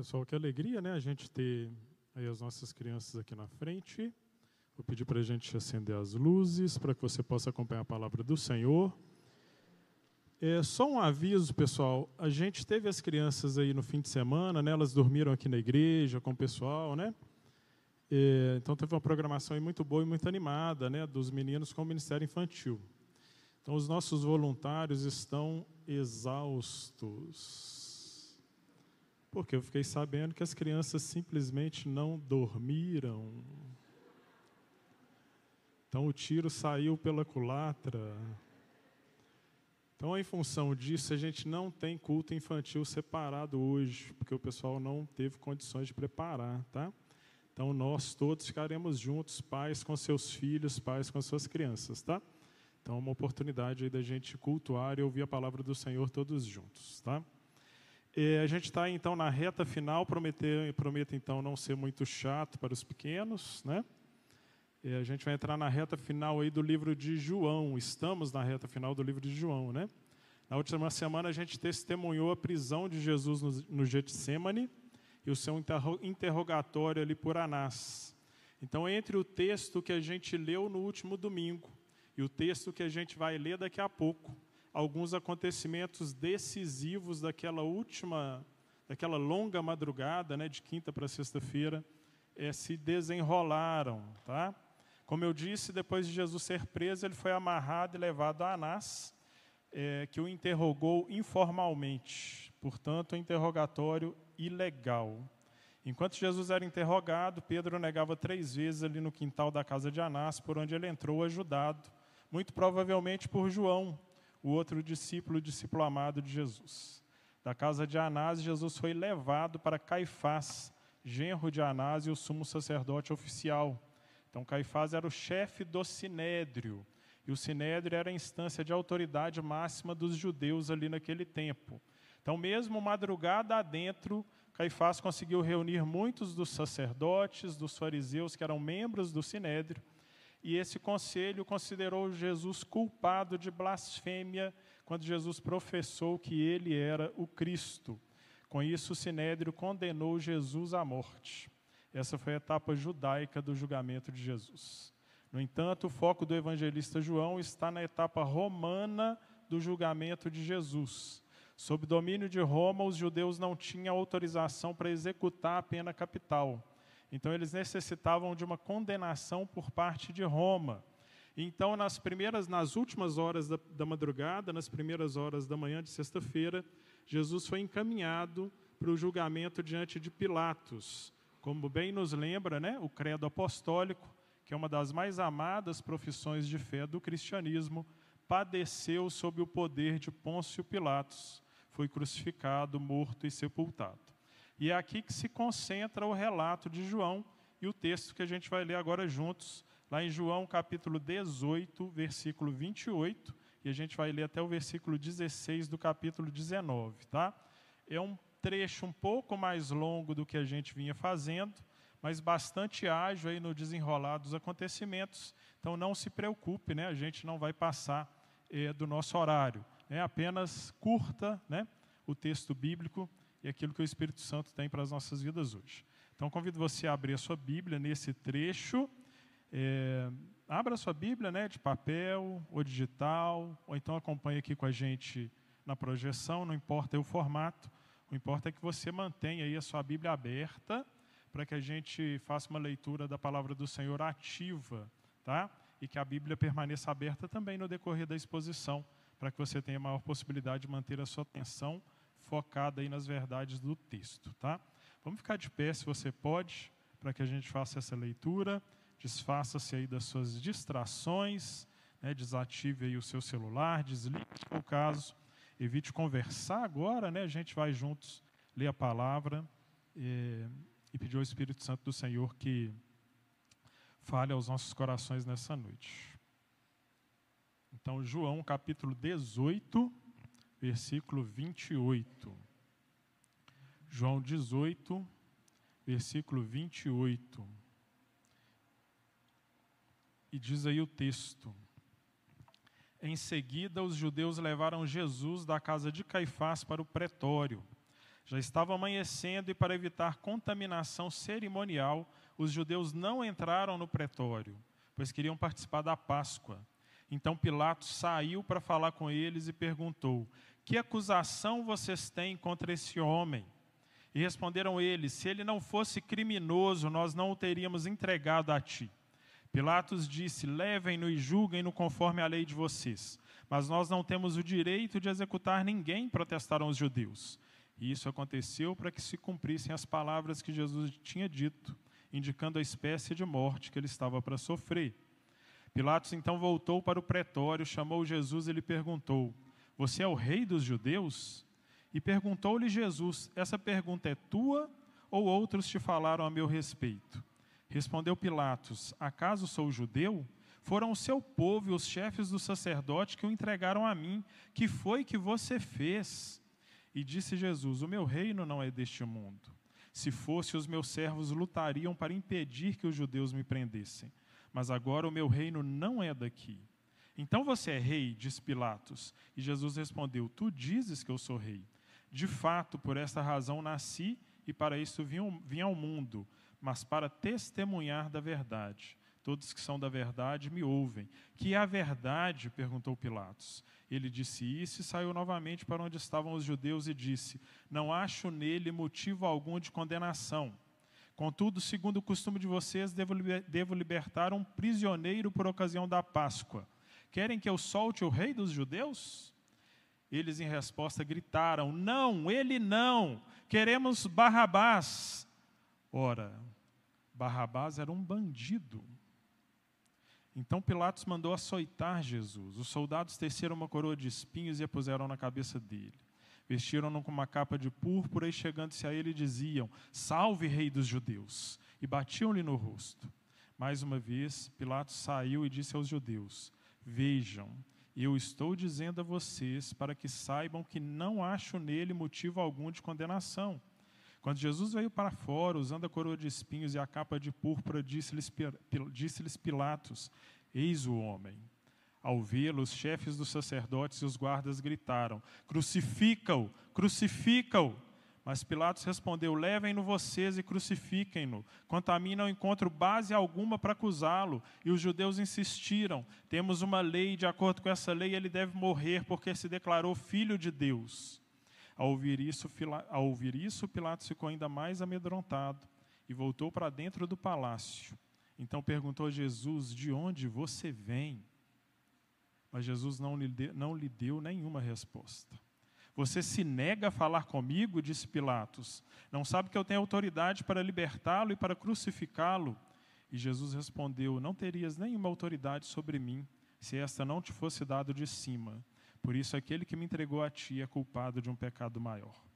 Pessoal, que alegria, né? A gente ter aí as nossas crianças aqui na frente. Vou pedir para a gente acender as luzes para que você possa acompanhar a palavra do Senhor. É, só um aviso, pessoal. A gente teve as crianças aí no fim de semana, né? Elas dormiram aqui na igreja com o pessoal, né? É, então teve uma programação muito boa e muito animada, né? Dos meninos com o Ministério Infantil. Então os nossos voluntários estão exaustos porque eu fiquei sabendo que as crianças simplesmente não dormiram. Então o tiro saiu pela culatra. Então, em função disso, a gente não tem culto infantil separado hoje, porque o pessoal não teve condições de preparar, tá? Então, nós todos ficaremos juntos, pais com seus filhos, pais com suas crianças, tá? Então, é uma oportunidade aí da gente cultuar e ouvir a palavra do Senhor todos juntos, tá? A gente está então na reta final, prometer, prometo então não ser muito chato para os pequenos, né? A gente vai entrar na reta final aí do livro de João. Estamos na reta final do livro de João, né? Na última semana a gente testemunhou a prisão de Jesus no, no Getsemane e o seu interrogatório ali por Anás. Então, entre o texto que a gente leu no último domingo e o texto que a gente vai ler daqui a pouco, alguns acontecimentos decisivos daquela última, daquela longa madrugada, né, de quinta para sexta-feira, é, se desenrolaram, tá? Como eu disse, depois de Jesus ser preso, ele foi amarrado e levado a Anás, é, que o interrogou informalmente, portanto, um interrogatório ilegal. Enquanto Jesus era interrogado, Pedro negava três vezes ali no quintal da casa de Anás, por onde ele entrou ajudado, muito provavelmente por João, o outro discípulo, discípulo amado de Jesus. Da casa de Anás, Jesus foi levado para Caifás, genro de Anás e o sumo sacerdote oficial. Então, Caifás era o chefe do sinédrio, e o sinédrio era a instância de autoridade máxima dos judeus ali naquele tempo. Então, mesmo madrugada adentro, Caifás conseguiu reunir muitos dos sacerdotes, dos fariseus que eram membros do sinédrio, e esse conselho considerou Jesus culpado de blasfêmia quando Jesus professou que ele era o Cristo. Com isso, o sinédrio condenou Jesus à morte. Essa foi a etapa judaica do julgamento de Jesus. No entanto, o foco do evangelista João está na etapa romana do julgamento de Jesus. Sob domínio de Roma, os judeus não tinham autorização para executar a pena capital. Então eles necessitavam de uma condenação por parte de Roma. Então, nas primeiras, nas últimas horas da, da madrugada, nas primeiras horas da manhã de sexta-feira, Jesus foi encaminhado para o julgamento diante de Pilatos. Como bem nos lembra, né, o credo apostólico, que é uma das mais amadas profissões de fé do cristianismo, padeceu sob o poder de Pôncio Pilatos, foi crucificado, morto e sepultado. E é aqui que se concentra o relato de João e o texto que a gente vai ler agora juntos, lá em João capítulo 18, versículo 28, e a gente vai ler até o versículo 16 do capítulo 19, tá? É um trecho um pouco mais longo do que a gente vinha fazendo, mas bastante ágil aí no desenrolar dos acontecimentos. Então não se preocupe, né? A gente não vai passar é, do nosso horário. É apenas curta, né? O texto bíblico e aquilo que o Espírito Santo tem para as nossas vidas hoje. Então, convido você a abrir a sua Bíblia nesse trecho. É, abra a sua Bíblia né, de papel ou digital, ou então acompanhe aqui com a gente na projeção, não importa o formato, o importa é que você mantenha aí a sua Bíblia aberta para que a gente faça uma leitura da palavra do Senhor ativa, tá? E que a Bíblia permaneça aberta também no decorrer da exposição, para que você tenha maior possibilidade de manter a sua atenção focada aí nas verdades do texto, tá? Vamos ficar de pé se você pode, para que a gente faça essa leitura. Desfaça-se aí das suas distrações, né? desative aí o seu celular, desligue o caso, evite conversar agora, né? A gente vai juntos ler a palavra e, e pedir ao Espírito Santo do Senhor que fale aos nossos corações nessa noite. Então, João capítulo 18, versículo 28. João 18, versículo 28. E diz aí o texto: Em seguida, os judeus levaram Jesus da casa de Caifás para o pretório. Já estava amanhecendo e, para evitar contaminação cerimonial, os judeus não entraram no pretório, pois queriam participar da Páscoa. Então Pilatos saiu para falar com eles e perguntou: Que acusação vocês têm contra esse homem? E responderam eles: Se ele não fosse criminoso, nós não o teríamos entregado a ti. Pilatos disse: Levem-no e julguem-no conforme a lei de vocês. Mas nós não temos o direito de executar ninguém, protestaram os judeus. E isso aconteceu para que se cumprissem as palavras que Jesus tinha dito, indicando a espécie de morte que ele estava para sofrer. Pilatos então voltou para o pretório, chamou Jesus e lhe perguntou: Você é o rei dos judeus? E perguntou-lhe Jesus: Essa pergunta é tua ou outros te falaram a meu respeito? Respondeu Pilatos: Acaso sou judeu? Foram o seu povo e os chefes do sacerdote que o entregaram a mim. Que foi que você fez? E disse Jesus: O meu reino não é deste mundo. Se fosse, os meus servos lutariam para impedir que os judeus me prendessem. Mas agora o meu reino não é daqui. Então você é rei, disse Pilatos. E Jesus respondeu: Tu dizes que eu sou rei. De fato, por esta razão nasci e para isso vim, ao mundo, mas para testemunhar da verdade. Todos que são da verdade me ouvem. Que é a verdade? perguntou Pilatos. Ele disse isso e saiu novamente para onde estavam os judeus e disse: Não acho nele motivo algum de condenação. Contudo, segundo o costume de vocês, devo libertar um prisioneiro por ocasião da Páscoa. Querem que eu solte o rei dos judeus? Eles, em resposta, gritaram: Não, ele não, queremos Barrabás. Ora, Barrabás era um bandido então Pilatos mandou açoitar Jesus. Os soldados teceram uma coroa de espinhos e a puseram na cabeça dele. Vestiram-no com uma capa de púrpura e, chegando-se a ele, diziam: Salve, Rei dos Judeus! E batiam-lhe no rosto. Mais uma vez, Pilatos saiu e disse aos judeus: Vejam, eu estou dizendo a vocês para que saibam que não acho nele motivo algum de condenação. Quando Jesus veio para fora, usando a coroa de espinhos e a capa de púrpura, disse-lhes disse Pilatos: Eis o homem. Ao vê-lo, os chefes dos sacerdotes e os guardas gritaram: Crucifica-o! Crucifica-o! Mas Pilatos respondeu: Levem-no vocês e crucifiquem-no. Quanto a mim, não encontro base alguma para acusá-lo. E os judeus insistiram: Temos uma lei, de acordo com essa lei, ele deve morrer, porque se declarou filho de Deus. Ao ouvir isso, ao ouvir isso Pilatos ficou ainda mais amedrontado e voltou para dentro do palácio. Então perguntou a Jesus: De onde você vem? Mas Jesus não lhe, deu, não lhe deu nenhuma resposta. Você se nega a falar comigo? disse Pilatos. Não sabe que eu tenho autoridade para libertá-lo e para crucificá-lo? E Jesus respondeu: Não terias nenhuma autoridade sobre mim, se esta não te fosse dado de cima. Por isso, aquele que me entregou a ti é culpado de um pecado maior.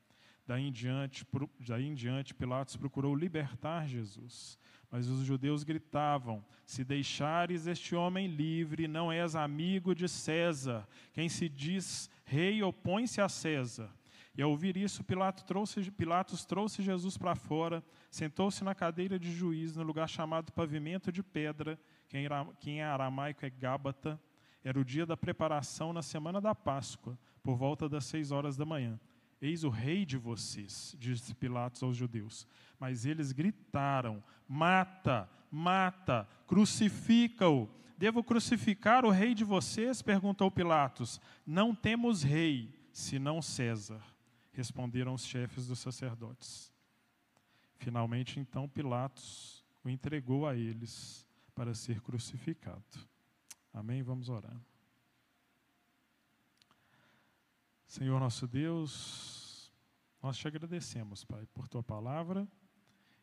Daí em diante, daí em diante Pilatos procurou libertar Jesus. Mas os judeus gritavam: Se deixares este homem livre, não és amigo de César. Quem se diz rei opõe-se a César. E ao ouvir isso, Pilatos trouxe, Pilatos trouxe Jesus para fora, sentou-se na cadeira de juiz, no lugar chamado Pavimento de Pedra, que em aramaico é Gábata era o dia da preparação na semana da Páscoa, por volta das seis horas da manhã. Eis o rei de vocês, disse Pilatos aos judeus. Mas eles gritaram: Mata, mata, crucifica-o. Devo crucificar o rei de vocês? perguntou Pilatos. Não temos rei, senão César, responderam os chefes dos sacerdotes. Finalmente, então, Pilatos o entregou a eles para ser crucificado. Amém? Vamos orar. Senhor nosso Deus, nós te agradecemos, Pai, por tua palavra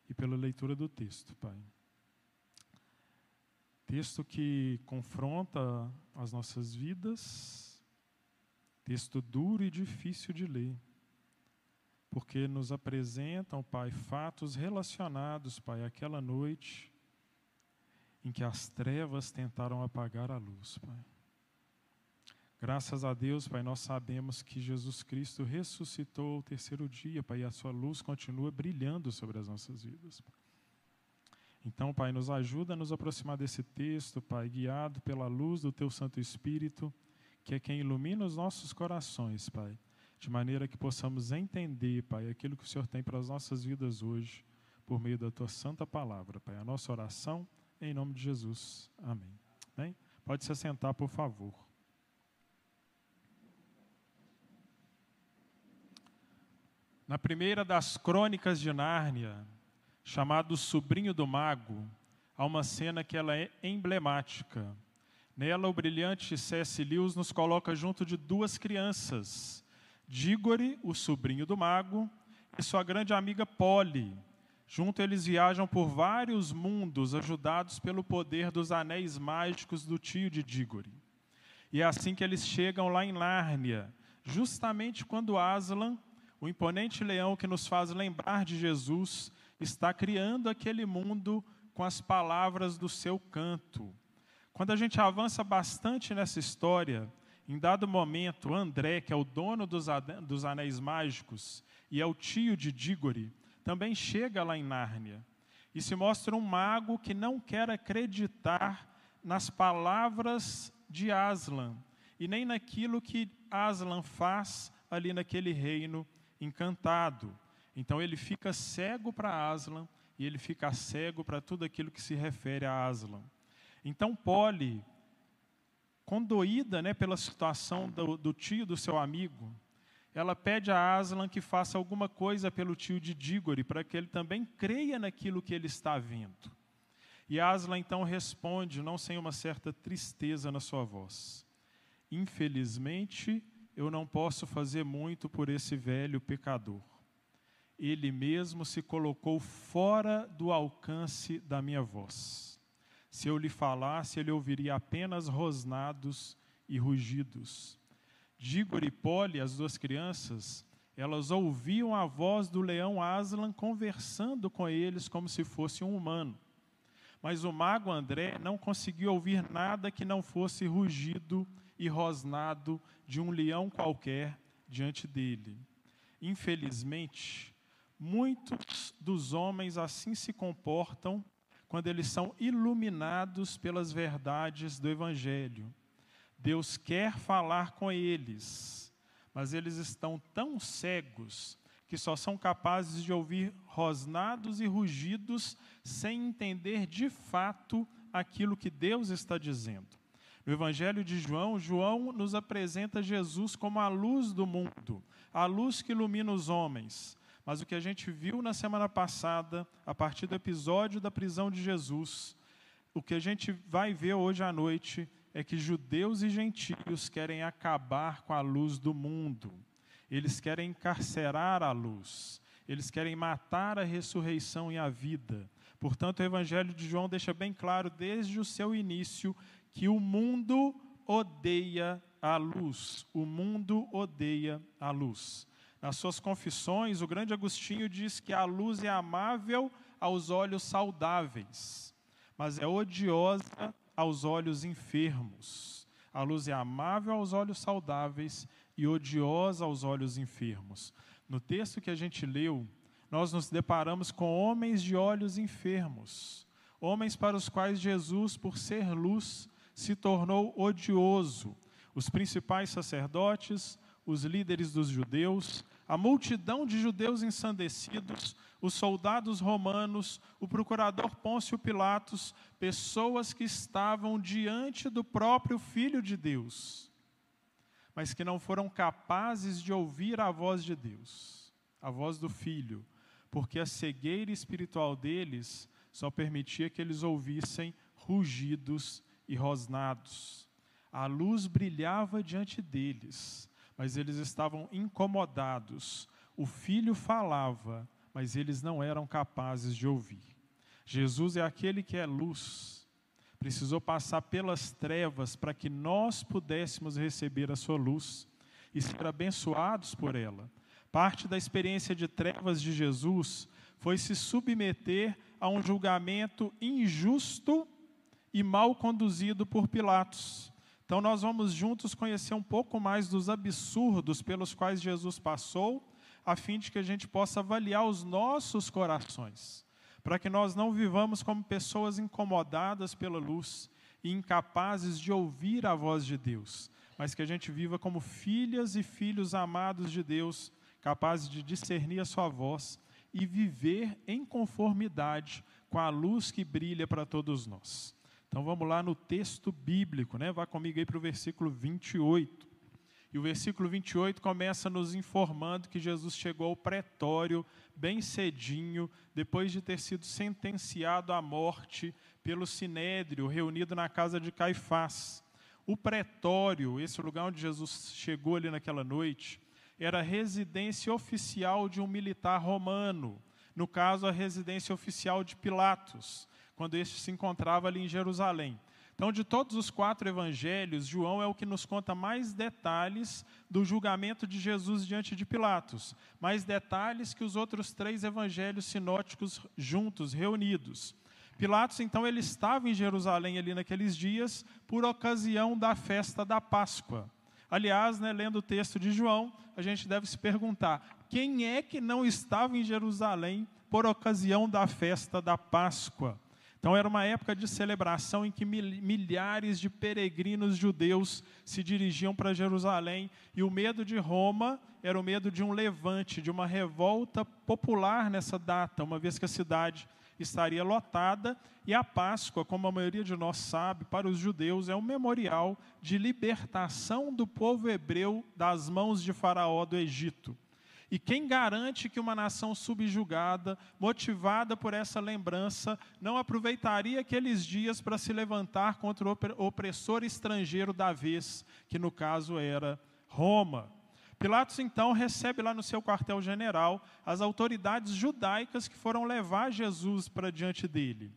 e pela leitura do texto, Pai. Texto que confronta as nossas vidas, texto duro e difícil de ler, porque nos apresentam, Pai, fatos relacionados, Pai, àquela noite em que as trevas tentaram apagar a luz, Pai. Graças a Deus, Pai, nós sabemos que Jesus Cristo ressuscitou ao terceiro dia, Pai, e a sua luz continua brilhando sobre as nossas vidas. Pai. Então, Pai, nos ajuda a nos aproximar desse texto, Pai, guiado pela luz do Teu Santo Espírito, que é quem ilumina os nossos corações, Pai, de maneira que possamos entender, Pai, aquilo que o Senhor tem para as nossas vidas hoje, por meio da tua santa palavra, Pai. A nossa oração, em nome de Jesus. Amém. Amém? Pode se assentar, por favor. Na primeira das crônicas de Nárnia, chamado Sobrinho do Mago, há uma cena que ela é emblemática. Nela, o brilhante C.S. Lewis nos coloca junto de duas crianças, Dígore, o sobrinho do mago, e sua grande amiga Polly. Junto eles viajam por vários mundos, ajudados pelo poder dos anéis mágicos do tio de Dígore. E é assim que eles chegam lá em Nárnia, justamente quando Aslan, o imponente leão que nos faz lembrar de Jesus, está criando aquele mundo com as palavras do seu canto. Quando a gente avança bastante nessa história, em dado momento, André, que é o dono dos, dos anéis mágicos e é o tio de Dígore, também chega lá em Nárnia e se mostra um mago que não quer acreditar nas palavras de Aslan e nem naquilo que Aslan faz ali naquele reino encantado. Então ele fica cego para Aslan e ele fica cego para tudo aquilo que se refere a Aslan. Então Polly, condoída né, pela situação do, do tio do seu amigo, ela pede a Aslan que faça alguma coisa pelo tio de Dígore, para que ele também creia naquilo que ele está vendo. E Aslan então responde, não sem uma certa tristeza na sua voz: Infelizmente, eu não posso fazer muito por esse velho pecador ele mesmo se colocou fora do alcance da minha voz. Se eu lhe falasse, ele ouviria apenas rosnados e rugidos. Dígor e Poli, as duas crianças, elas ouviam a voz do leão Aslan conversando com eles como se fosse um humano. Mas o mago André não conseguiu ouvir nada que não fosse rugido e rosnado de um leão qualquer diante dele. Infelizmente, Muitos dos homens assim se comportam quando eles são iluminados pelas verdades do Evangelho. Deus quer falar com eles, mas eles estão tão cegos que só são capazes de ouvir rosnados e rugidos sem entender de fato aquilo que Deus está dizendo. No Evangelho de João, João nos apresenta Jesus como a luz do mundo, a luz que ilumina os homens. Mas o que a gente viu na semana passada, a partir do episódio da prisão de Jesus, o que a gente vai ver hoje à noite é que judeus e gentios querem acabar com a luz do mundo. Eles querem encarcerar a luz. Eles querem matar a ressurreição e a vida. Portanto, o Evangelho de João deixa bem claro desde o seu início que o mundo odeia a luz. O mundo odeia a luz. Nas suas confissões, o grande Agostinho diz que a luz é amável aos olhos saudáveis, mas é odiosa aos olhos enfermos. A luz é amável aos olhos saudáveis e odiosa aos olhos enfermos. No texto que a gente leu, nós nos deparamos com homens de olhos enfermos, homens para os quais Jesus, por ser luz, se tornou odioso. Os principais sacerdotes, os líderes dos judeus, a multidão de judeus ensandecidos, os soldados romanos, o procurador Pôncio Pilatos, pessoas que estavam diante do próprio Filho de Deus, mas que não foram capazes de ouvir a voz de Deus, a voz do Filho, porque a cegueira espiritual deles só permitia que eles ouvissem rugidos e rosnados. A luz brilhava diante deles, mas eles estavam incomodados. O filho falava, mas eles não eram capazes de ouvir. Jesus é aquele que é luz. Precisou passar pelas trevas para que nós pudéssemos receber a sua luz e ser abençoados por ela. Parte da experiência de trevas de Jesus foi se submeter a um julgamento injusto e mal conduzido por Pilatos. Então, nós vamos juntos conhecer um pouco mais dos absurdos pelos quais Jesus passou, a fim de que a gente possa avaliar os nossos corações, para que nós não vivamos como pessoas incomodadas pela luz e incapazes de ouvir a voz de Deus, mas que a gente viva como filhas e filhos amados de Deus, capazes de discernir a Sua voz e viver em conformidade com a luz que brilha para todos nós. Então vamos lá no texto bíblico, né? Vá comigo aí para o versículo 28. E o versículo 28 começa nos informando que Jesus chegou ao pretório bem cedinho, depois de ter sido sentenciado à morte pelo sinédrio reunido na casa de Caifás. O pretório, esse lugar onde Jesus chegou ali naquela noite, era a residência oficial de um militar romano, no caso, a residência oficial de Pilatos, quando este se encontrava ali em Jerusalém. Então, de todos os quatro evangelhos, João é o que nos conta mais detalhes do julgamento de Jesus diante de Pilatos, mais detalhes que os outros três evangelhos sinóticos juntos, reunidos. Pilatos, então, ele estava em Jerusalém ali naqueles dias por ocasião da festa da Páscoa. Aliás, né, lendo o texto de João, a gente deve se perguntar: quem é que não estava em Jerusalém por ocasião da festa da Páscoa? Então, era uma época de celebração em que milhares de peregrinos judeus se dirigiam para Jerusalém, e o medo de Roma era o medo de um levante, de uma revolta popular nessa data, uma vez que a cidade estaria lotada, e a Páscoa, como a maioria de nós sabe, para os judeus é um memorial de libertação do povo hebreu das mãos de Faraó do Egito. E quem garante que uma nação subjugada, motivada por essa lembrança, não aproveitaria aqueles dias para se levantar contra o opressor estrangeiro da vez, que no caso era Roma? Pilatos então recebe lá no seu quartel-general as autoridades judaicas que foram levar Jesus para diante dele.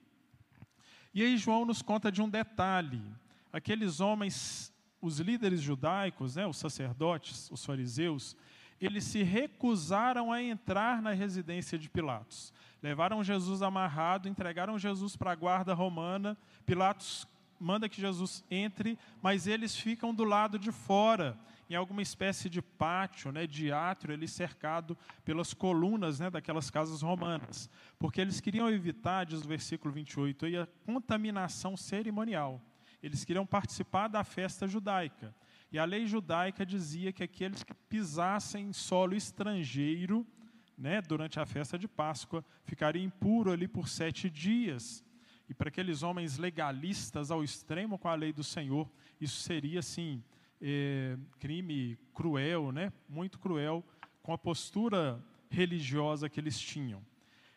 E aí João nos conta de um detalhe: aqueles homens, os líderes judaicos, né, os sacerdotes, os fariseus, eles se recusaram a entrar na residência de Pilatos. Levaram Jesus amarrado, entregaram Jesus para a guarda romana. Pilatos manda que Jesus entre, mas eles ficam do lado de fora, em alguma espécie de pátio, né, de átrio, ali cercado pelas colunas né, daquelas casas romanas. Porque eles queriam evitar, diz o versículo 28, a contaminação cerimonial. Eles queriam participar da festa judaica. E a lei judaica dizia que aqueles que pisassem em solo estrangeiro, né, durante a festa de Páscoa, ficariam impuros ali por sete dias. E para aqueles homens legalistas ao extremo com a lei do Senhor, isso seria, assim, é, crime cruel, né, muito cruel, com a postura religiosa que eles tinham.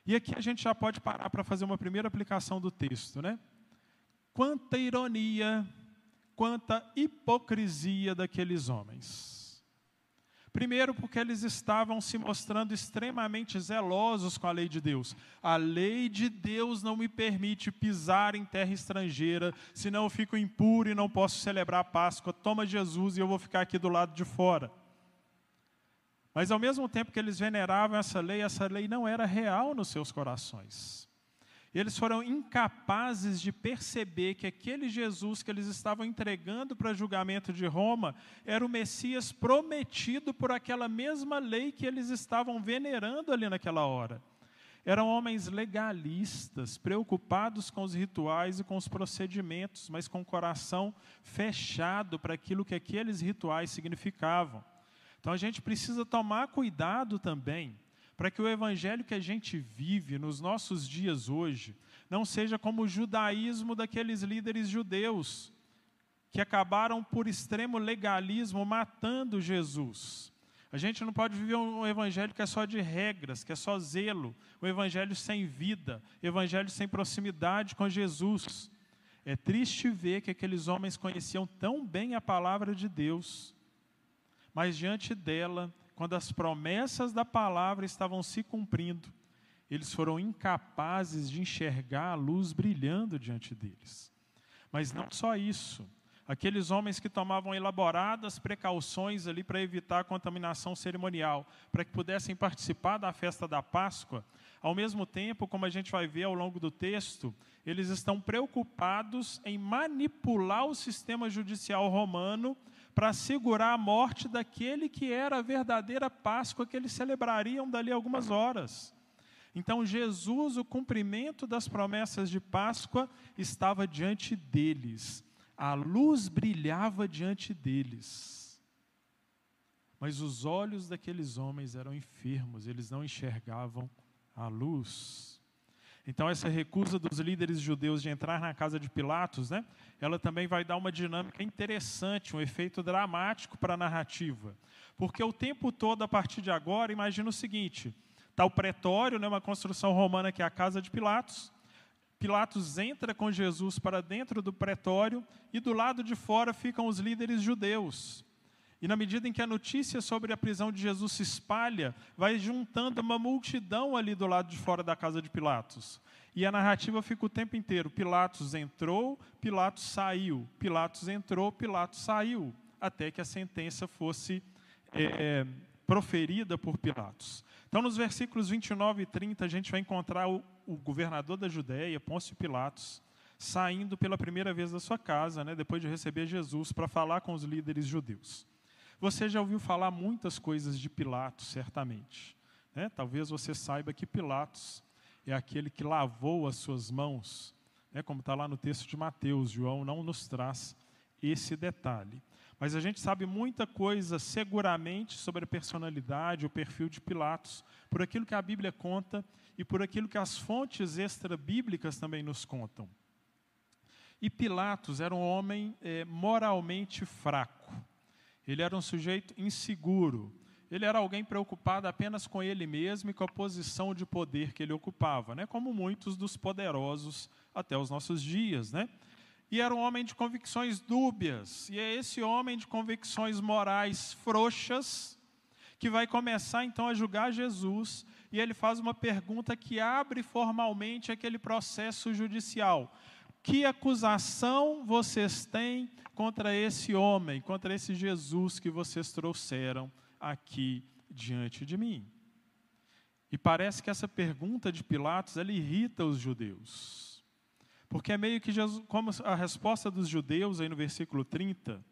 E aqui a gente já pode parar para fazer uma primeira aplicação do texto, né? Quanta ironia quanta hipocrisia daqueles homens. Primeiro, porque eles estavam se mostrando extremamente zelosos com a lei de Deus. A lei de Deus não me permite pisar em terra estrangeira, senão eu fico impuro e não posso celebrar a Páscoa. Toma Jesus e eu vou ficar aqui do lado de fora. Mas ao mesmo tempo que eles veneravam essa lei, essa lei não era real nos seus corações. Eles foram incapazes de perceber que aquele Jesus que eles estavam entregando para julgamento de Roma era o Messias prometido por aquela mesma lei que eles estavam venerando ali naquela hora. Eram homens legalistas, preocupados com os rituais e com os procedimentos, mas com o coração fechado para aquilo que aqueles rituais significavam. Então a gente precisa tomar cuidado também para que o evangelho que a gente vive nos nossos dias hoje não seja como o judaísmo daqueles líderes judeus que acabaram por extremo legalismo matando Jesus. A gente não pode viver um evangelho que é só de regras, que é só zelo, um evangelho sem vida, evangelho sem proximidade com Jesus. É triste ver que aqueles homens conheciam tão bem a palavra de Deus, mas diante dela quando as promessas da palavra estavam se cumprindo, eles foram incapazes de enxergar a luz brilhando diante deles. Mas não só isso. Aqueles homens que tomavam elaboradas precauções ali para evitar a contaminação cerimonial, para que pudessem participar da festa da Páscoa, ao mesmo tempo, como a gente vai ver ao longo do texto, eles estão preocupados em manipular o sistema judicial romano para assegurar a morte daquele que era a verdadeira Páscoa que eles celebrariam dali algumas horas. Então, Jesus, o cumprimento das promessas de Páscoa, estava diante deles. a luz brilhava diante deles. Mas os olhos daqueles homens eram enfermos, eles não enxergavam a luz. Então, essa recusa dos líderes judeus de entrar na casa de Pilatos, né, ela também vai dar uma dinâmica interessante, um efeito dramático para a narrativa. Porque o tempo todo, a partir de agora, imagina o seguinte: está o pretório, né, uma construção romana que é a casa de Pilatos, Pilatos entra com Jesus para dentro do pretório e do lado de fora ficam os líderes judeus. E na medida em que a notícia sobre a prisão de Jesus se espalha, vai juntando uma multidão ali do lado de fora da casa de Pilatos. E a narrativa fica o tempo inteiro: Pilatos entrou, Pilatos saiu, Pilatos entrou, Pilatos saiu, até que a sentença fosse é, proferida por Pilatos. Então, nos versículos 29 e 30, a gente vai encontrar o, o governador da Judéia, Pôncio Pilatos, saindo pela primeira vez da sua casa, né, depois de receber Jesus, para falar com os líderes judeus. Você já ouviu falar muitas coisas de Pilatos, certamente. Né? Talvez você saiba que Pilatos é aquele que lavou as suas mãos, né, como está lá no texto de Mateus. João não nos traz esse detalhe. Mas a gente sabe muita coisa seguramente sobre a personalidade, o perfil de Pilatos, por aquilo que a Bíblia conta e por aquilo que as fontes extra-bíblicas também nos contam. E Pilatos era um homem é, moralmente fraco. Ele era um sujeito inseguro. Ele era alguém preocupado apenas com ele mesmo e com a posição de poder que ele ocupava, né? como muitos dos poderosos até os nossos dias. Né? e era um homem de convicções dúbias. E é esse homem de convicções morais frouxas que vai começar então a julgar Jesus. E ele faz uma pergunta que abre formalmente aquele processo judicial. Que acusação vocês têm contra esse homem, contra esse Jesus que vocês trouxeram aqui diante de mim? E parece que essa pergunta de Pilatos ela irrita os judeus. Porque é meio que Jesus, como a resposta dos judeus aí no versículo 30,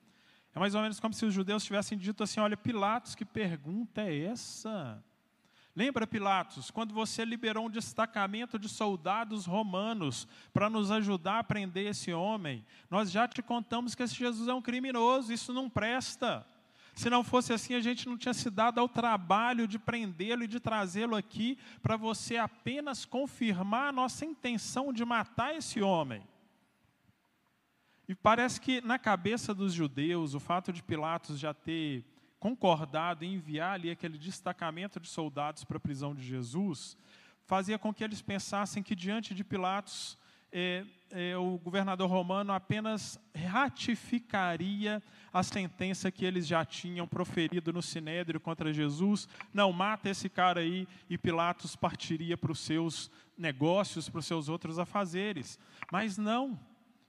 é mais ou menos como se os judeus tivessem dito assim: olha, Pilatos, que pergunta é essa? Lembra, Pilatos, quando você liberou um destacamento de soldados romanos para nos ajudar a prender esse homem, nós já te contamos que esse Jesus é um criminoso, isso não presta. Se não fosse assim, a gente não tinha se dado ao trabalho de prendê-lo e de trazê-lo aqui para você apenas confirmar a nossa intenção de matar esse homem. E parece que na cabeça dos judeus, o fato de Pilatos já ter concordado em enviar ali aquele destacamento de soldados para a prisão de Jesus, fazia com que eles pensassem que diante de Pilatos é, é, o governador romano apenas ratificaria a sentença que eles já tinham proferido no Sinédrio contra Jesus. Não, mata esse cara aí, e Pilatos partiria para os seus negócios, para os seus outros afazeres. Mas não,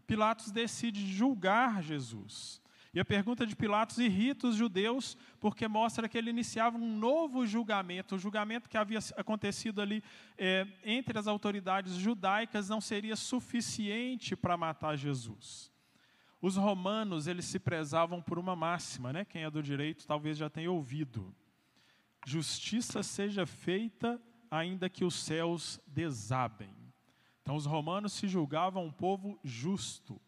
Pilatos decide julgar Jesus. E a pergunta de Pilatos irrita os judeus, porque mostra que ele iniciava um novo julgamento. O julgamento que havia acontecido ali é, entre as autoridades judaicas não seria suficiente para matar Jesus. Os romanos, eles se prezavam por uma máxima, né? Quem é do direito talvez já tenha ouvido. Justiça seja feita ainda que os céus desabem. Então os romanos se julgavam um povo justo.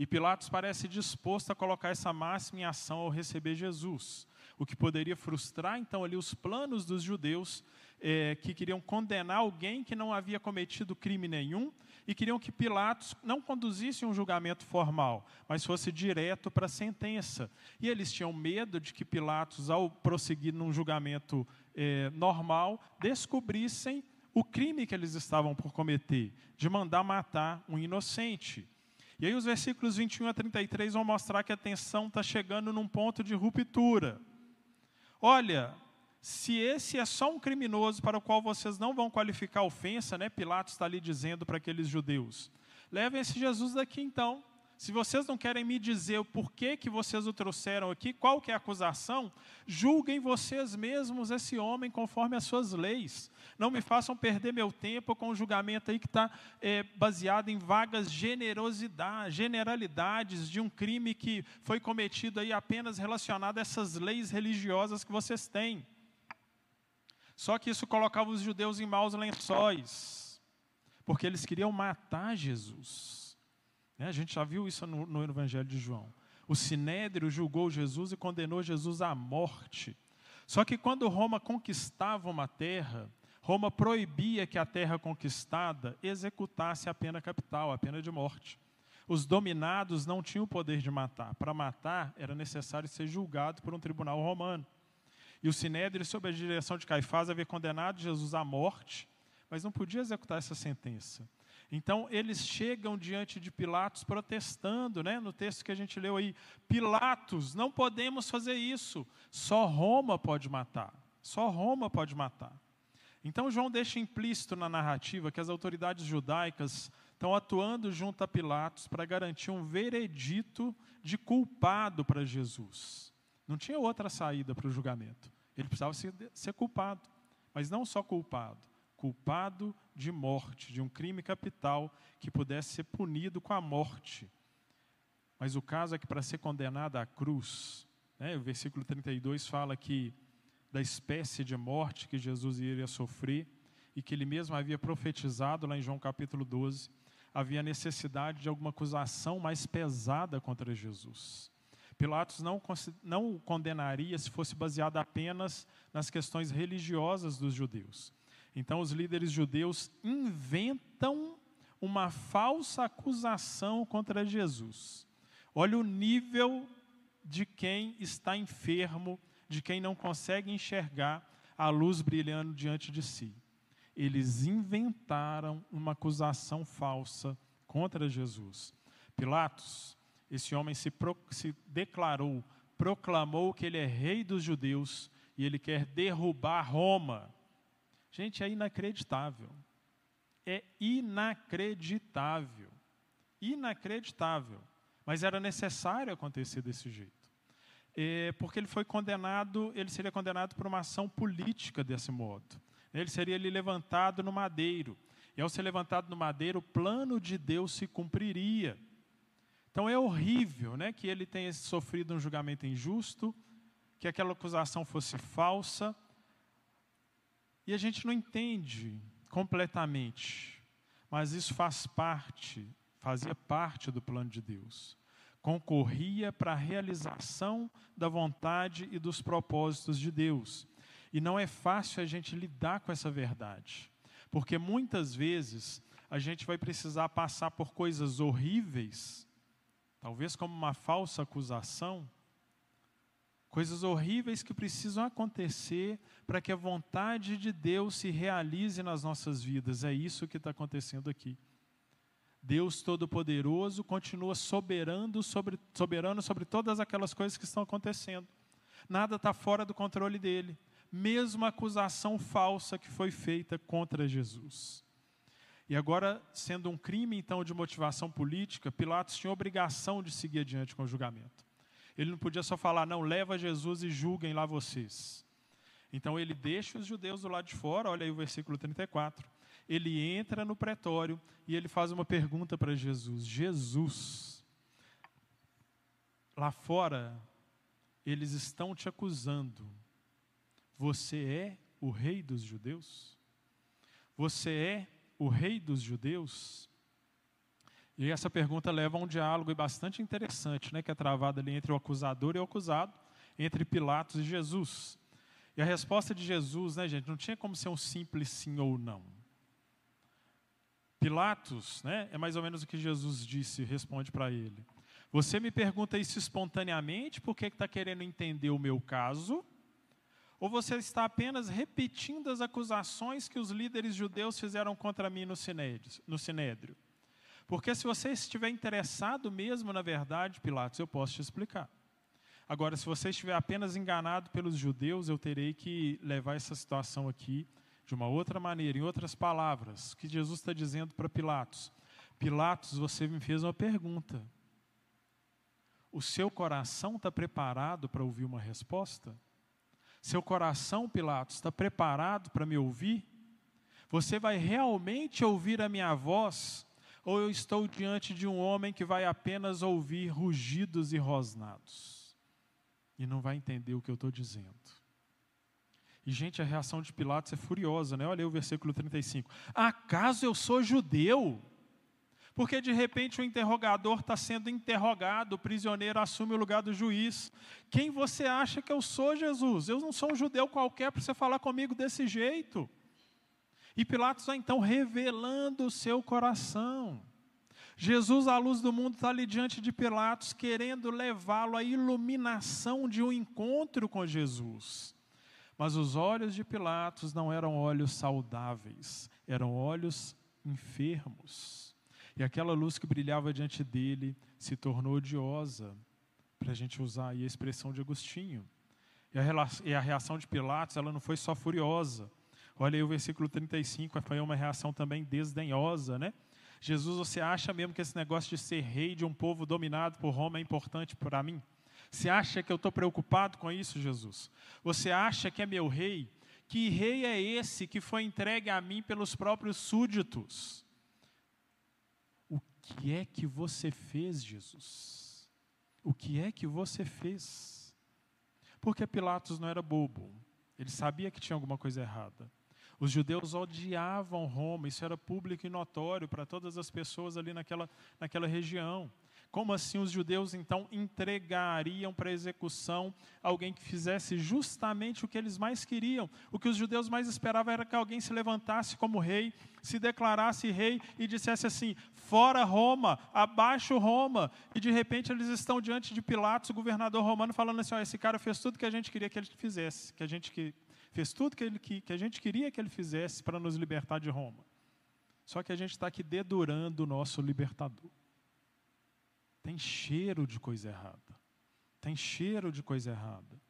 E Pilatos parece disposto a colocar essa máxima em ação ao receber Jesus, o que poderia frustrar então ali os planos dos judeus é, que queriam condenar alguém que não havia cometido crime nenhum e queriam que Pilatos não conduzisse um julgamento formal, mas fosse direto para a sentença. E eles tinham medo de que Pilatos, ao prosseguir num julgamento é, normal, descobrissem o crime que eles estavam por cometer, de mandar matar um inocente. E aí os versículos 21 a 33 vão mostrar que a tensão está chegando num ponto de ruptura. Olha, se esse é só um criminoso para o qual vocês não vão qualificar ofensa, né? Pilatos está ali dizendo para aqueles judeus. Levem esse Jesus daqui então. Se vocês não querem me dizer o porquê que vocês o trouxeram aqui, qual que é a acusação, julguem vocês mesmos esse homem conforme as suas leis. Não me façam perder meu tempo com um julgamento aí que está é, baseado em vagas generosidade, generalidades de um crime que foi cometido aí apenas relacionado a essas leis religiosas que vocês têm. Só que isso colocava os judeus em maus lençóis, porque eles queriam matar Jesus. Né? A gente já viu isso no, no Evangelho de João. O sinédrio julgou Jesus e condenou Jesus à morte. Só que quando Roma conquistava uma terra, Roma proibia que a terra conquistada executasse a pena capital, a pena de morte. Os dominados não tinham o poder de matar. Para matar, era necessário ser julgado por um tribunal romano. E o Sinédrio, sob a direção de Caifás, havia condenado Jesus à morte, mas não podia executar essa sentença. Então, eles chegam diante de Pilatos protestando, né? no texto que a gente leu aí: Pilatos, não podemos fazer isso, só Roma pode matar, só Roma pode matar. Então, João deixa implícito na narrativa que as autoridades judaicas estão atuando junto a Pilatos para garantir um veredito de culpado para Jesus. Não tinha outra saída para o julgamento. Ele precisava ser, ser culpado, mas não só culpado, culpado de morte, de um crime capital que pudesse ser punido com a morte. Mas o caso é que para ser condenado à cruz, né, o versículo 32 fala que da espécie de morte que Jesus iria sofrer e que ele mesmo havia profetizado lá em João capítulo 12, havia necessidade de alguma acusação mais pesada contra Jesus. Pilatos não, não o condenaria se fosse baseado apenas nas questões religiosas dos judeus. Então, os líderes judeus inventam uma falsa acusação contra Jesus. Olha o nível de quem está enfermo, de quem não consegue enxergar a luz brilhando diante de si. Eles inventaram uma acusação falsa contra Jesus. Pilatos, esse homem se, pro, se declarou, proclamou que ele é rei dos judeus e ele quer derrubar Roma. Gente, é inacreditável. É inacreditável. Inacreditável. Mas era necessário acontecer desse jeito. É, porque ele foi condenado, ele seria condenado por uma ação política desse modo. Ele seria levantado no madeiro. E ao ser levantado no madeiro, o plano de Deus se cumpriria. Então é horrível né, que ele tenha sofrido um julgamento injusto, que aquela acusação fosse falsa, e a gente não entende completamente, mas isso faz parte, fazia parte do plano de Deus. Concorria para a realização da vontade e dos propósitos de Deus. E não é fácil a gente lidar com essa verdade, porque muitas vezes a gente vai precisar passar por coisas horríveis, talvez como uma falsa acusação, coisas horríveis que precisam acontecer para que a vontade de Deus se realize nas nossas vidas. É isso que está acontecendo aqui. Deus Todo-Poderoso continua soberano sobre, soberano sobre todas aquelas coisas que estão acontecendo. Nada está fora do controle dele. Mesmo a acusação falsa que foi feita contra Jesus. E agora, sendo um crime, então, de motivação política, Pilatos tinha obrigação de seguir adiante com o julgamento. Ele não podia só falar, não, leva Jesus e julguem lá vocês. Então ele deixa os judeus do lado de fora, olha aí o versículo 34. Ele entra no pretório e ele faz uma pergunta para Jesus: Jesus, lá fora, eles estão te acusando. Você é o rei dos judeus? Você é o rei dos judeus? E essa pergunta leva a um diálogo bastante interessante, né, que é travado ali entre o acusador e o acusado, entre Pilatos e Jesus. E a resposta de Jesus, né, gente, não tinha como ser um simples sim ou não. Pilatos, né, é mais ou menos o que Jesus disse, responde para ele. Você me pergunta isso espontaneamente porque está querendo entender o meu caso? Ou você está apenas repetindo as acusações que os líderes judeus fizeram contra mim no sinédrio? Porque se você estiver interessado mesmo na verdade, Pilatos, eu posso te explicar. Agora, se você estiver apenas enganado pelos judeus, eu terei que levar essa situação aqui de uma outra maneira, em outras palavras, que Jesus está dizendo para Pilatos: Pilatos, você me fez uma pergunta. O seu coração está preparado para ouvir uma resposta? Seu coração, Pilatos, está preparado para me ouvir? Você vai realmente ouvir a minha voz ou eu estou diante de um homem que vai apenas ouvir rugidos e rosnados e não vai entender o que eu estou dizendo? E, gente, a reação de Pilatos é furiosa, né? Olha aí o versículo 35. Acaso eu sou judeu? Porque de repente o interrogador está sendo interrogado, o prisioneiro assume o lugar do juiz. Quem você acha que eu sou, Jesus? Eu não sou um judeu qualquer para você falar comigo desse jeito. E Pilatos vai então revelando o seu coração. Jesus, à luz do mundo, está ali diante de Pilatos, querendo levá-lo à iluminação de um encontro com Jesus. Mas os olhos de Pilatos não eram olhos saudáveis, eram olhos enfermos. E aquela luz que brilhava diante dele se tornou odiosa, para a gente usar aí a expressão de Agostinho. E a reação de Pilatos, ela não foi só furiosa. Olha aí o versículo 35, foi uma reação também desdenhosa, né? Jesus, você acha mesmo que esse negócio de ser rei de um povo dominado por Roma é importante para mim? Você acha que eu estou preocupado com isso, Jesus? Você acha que é meu rei? Que rei é esse que foi entregue a mim pelos próprios súditos? O que é que você fez, Jesus? O que é que você fez? Porque Pilatos não era bobo. Ele sabia que tinha alguma coisa errada. Os judeus odiavam Roma, isso era público e notório para todas as pessoas ali naquela, naquela região. Como assim os judeus então entregariam para execução alguém que fizesse justamente o que eles mais queriam? O que os judeus mais esperavam era que alguém se levantasse como rei, se declarasse rei e dissesse assim: fora Roma, abaixo Roma. E de repente eles estão diante de Pilatos, o governador romano, falando assim: esse cara fez tudo que a gente queria que ele fizesse, que a gente fez tudo que, ele, que, que a gente queria que ele fizesse para nos libertar de Roma. Só que a gente está aqui dedurando o nosso libertador. Tem cheiro de coisa errada. Tem cheiro de coisa errada.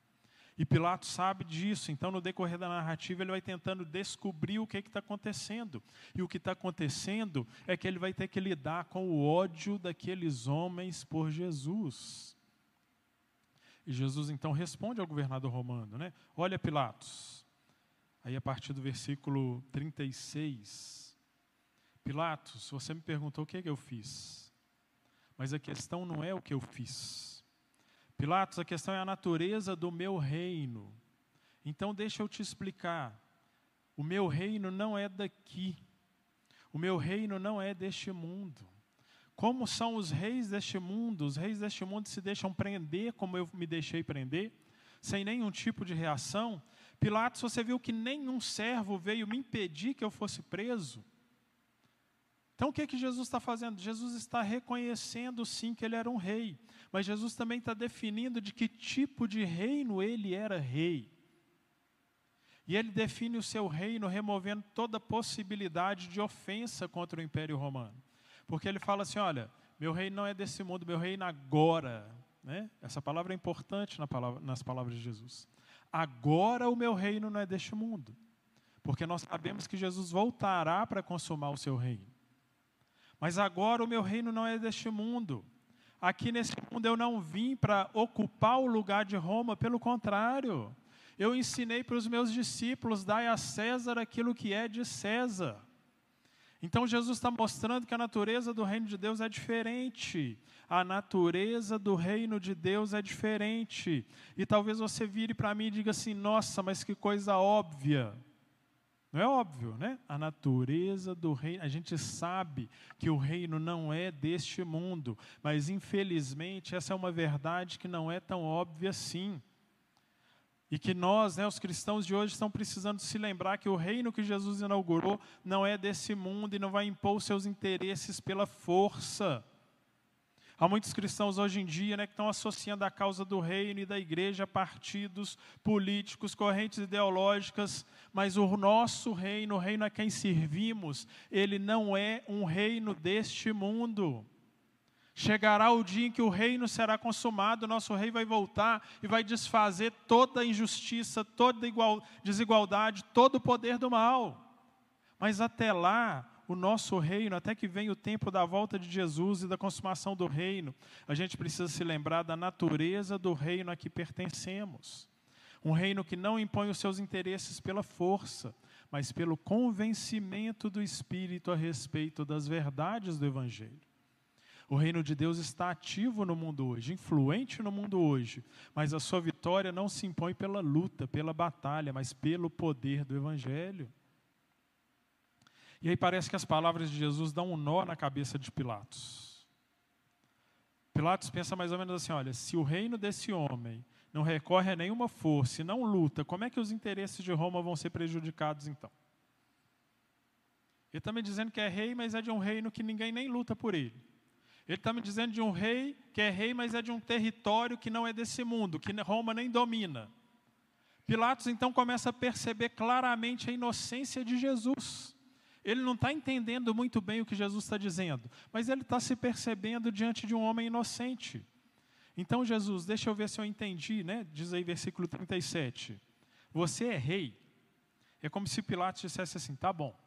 E Pilatos sabe disso, então no decorrer da narrativa ele vai tentando descobrir o que está acontecendo. E o que está acontecendo é que ele vai ter que lidar com o ódio daqueles homens por Jesus. E Jesus então responde ao governador romano, né? Olha Pilatos. Aí a partir do versículo 36, Pilatos, você me perguntou o que, é que eu fiz. Mas a questão não é o que eu fiz. Pilatos, a questão é a natureza do meu reino. Então deixa eu te explicar. O meu reino não é daqui. O meu reino não é deste mundo. Como são os reis deste mundo? Os reis deste mundo se deixam prender como eu me deixei prender, sem nenhum tipo de reação. Pilatos, você viu que nenhum servo veio me impedir que eu fosse preso. Então o que, é que Jesus está fazendo? Jesus está reconhecendo sim que ele era um rei, mas Jesus também está definindo de que tipo de reino ele era rei. E ele define o seu reino removendo toda possibilidade de ofensa contra o Império Romano. Porque ele fala assim: olha, meu reino não é desse mundo, meu reino agora. Né? Essa palavra é importante na palavra, nas palavras de Jesus. Agora o meu reino não é deste mundo. Porque nós sabemos que Jesus voltará para consumar o seu reino. Mas agora o meu reino não é deste mundo. Aqui nesse mundo eu não vim para ocupar o lugar de Roma, pelo contrário. Eu ensinei para os meus discípulos: dai a César aquilo que é de César. Então Jesus está mostrando que a natureza do reino de Deus é diferente. A natureza do reino de Deus é diferente. E talvez você vire para mim e diga assim: nossa, mas que coisa óbvia. Não é óbvio, né? A natureza do reino, a gente sabe que o reino não é deste mundo, mas infelizmente essa é uma verdade que não é tão óbvia assim. E que nós, né, os cristãos de hoje, estão precisando se lembrar que o reino que Jesus inaugurou não é desse mundo e não vai impor os seus interesses pela força. Há muitos cristãos hoje em dia né, que estão associando a causa do reino e da igreja a partidos políticos, correntes ideológicas, mas o nosso reino, o reino a quem servimos, ele não é um reino deste mundo. Chegará o dia em que o reino será consumado, nosso rei vai voltar e vai desfazer toda a injustiça, toda igual, desigualdade, todo o poder do mal. Mas até lá, o nosso reino, até que venha o tempo da volta de Jesus e da consumação do reino, a gente precisa se lembrar da natureza do reino a que pertencemos. Um reino que não impõe os seus interesses pela força, mas pelo convencimento do Espírito a respeito das verdades do Evangelho. O reino de Deus está ativo no mundo hoje, influente no mundo hoje, mas a sua vitória não se impõe pela luta, pela batalha, mas pelo poder do Evangelho. E aí parece que as palavras de Jesus dão um nó na cabeça de Pilatos. Pilatos pensa mais ou menos assim: olha, se o reino desse homem não recorre a nenhuma força e não luta, como é que os interesses de Roma vão ser prejudicados então? Ele está me dizendo que é rei, mas é de um reino que ninguém nem luta por ele. Ele está me dizendo de um rei que é rei, mas é de um território que não é desse mundo, que Roma nem domina. Pilatos então começa a perceber claramente a inocência de Jesus. Ele não está entendendo muito bem o que Jesus está dizendo, mas ele está se percebendo diante de um homem inocente. Então, Jesus, deixa eu ver se eu entendi, né? Diz aí versículo 37. Você é rei. É como se Pilatos dissesse assim: tá bom,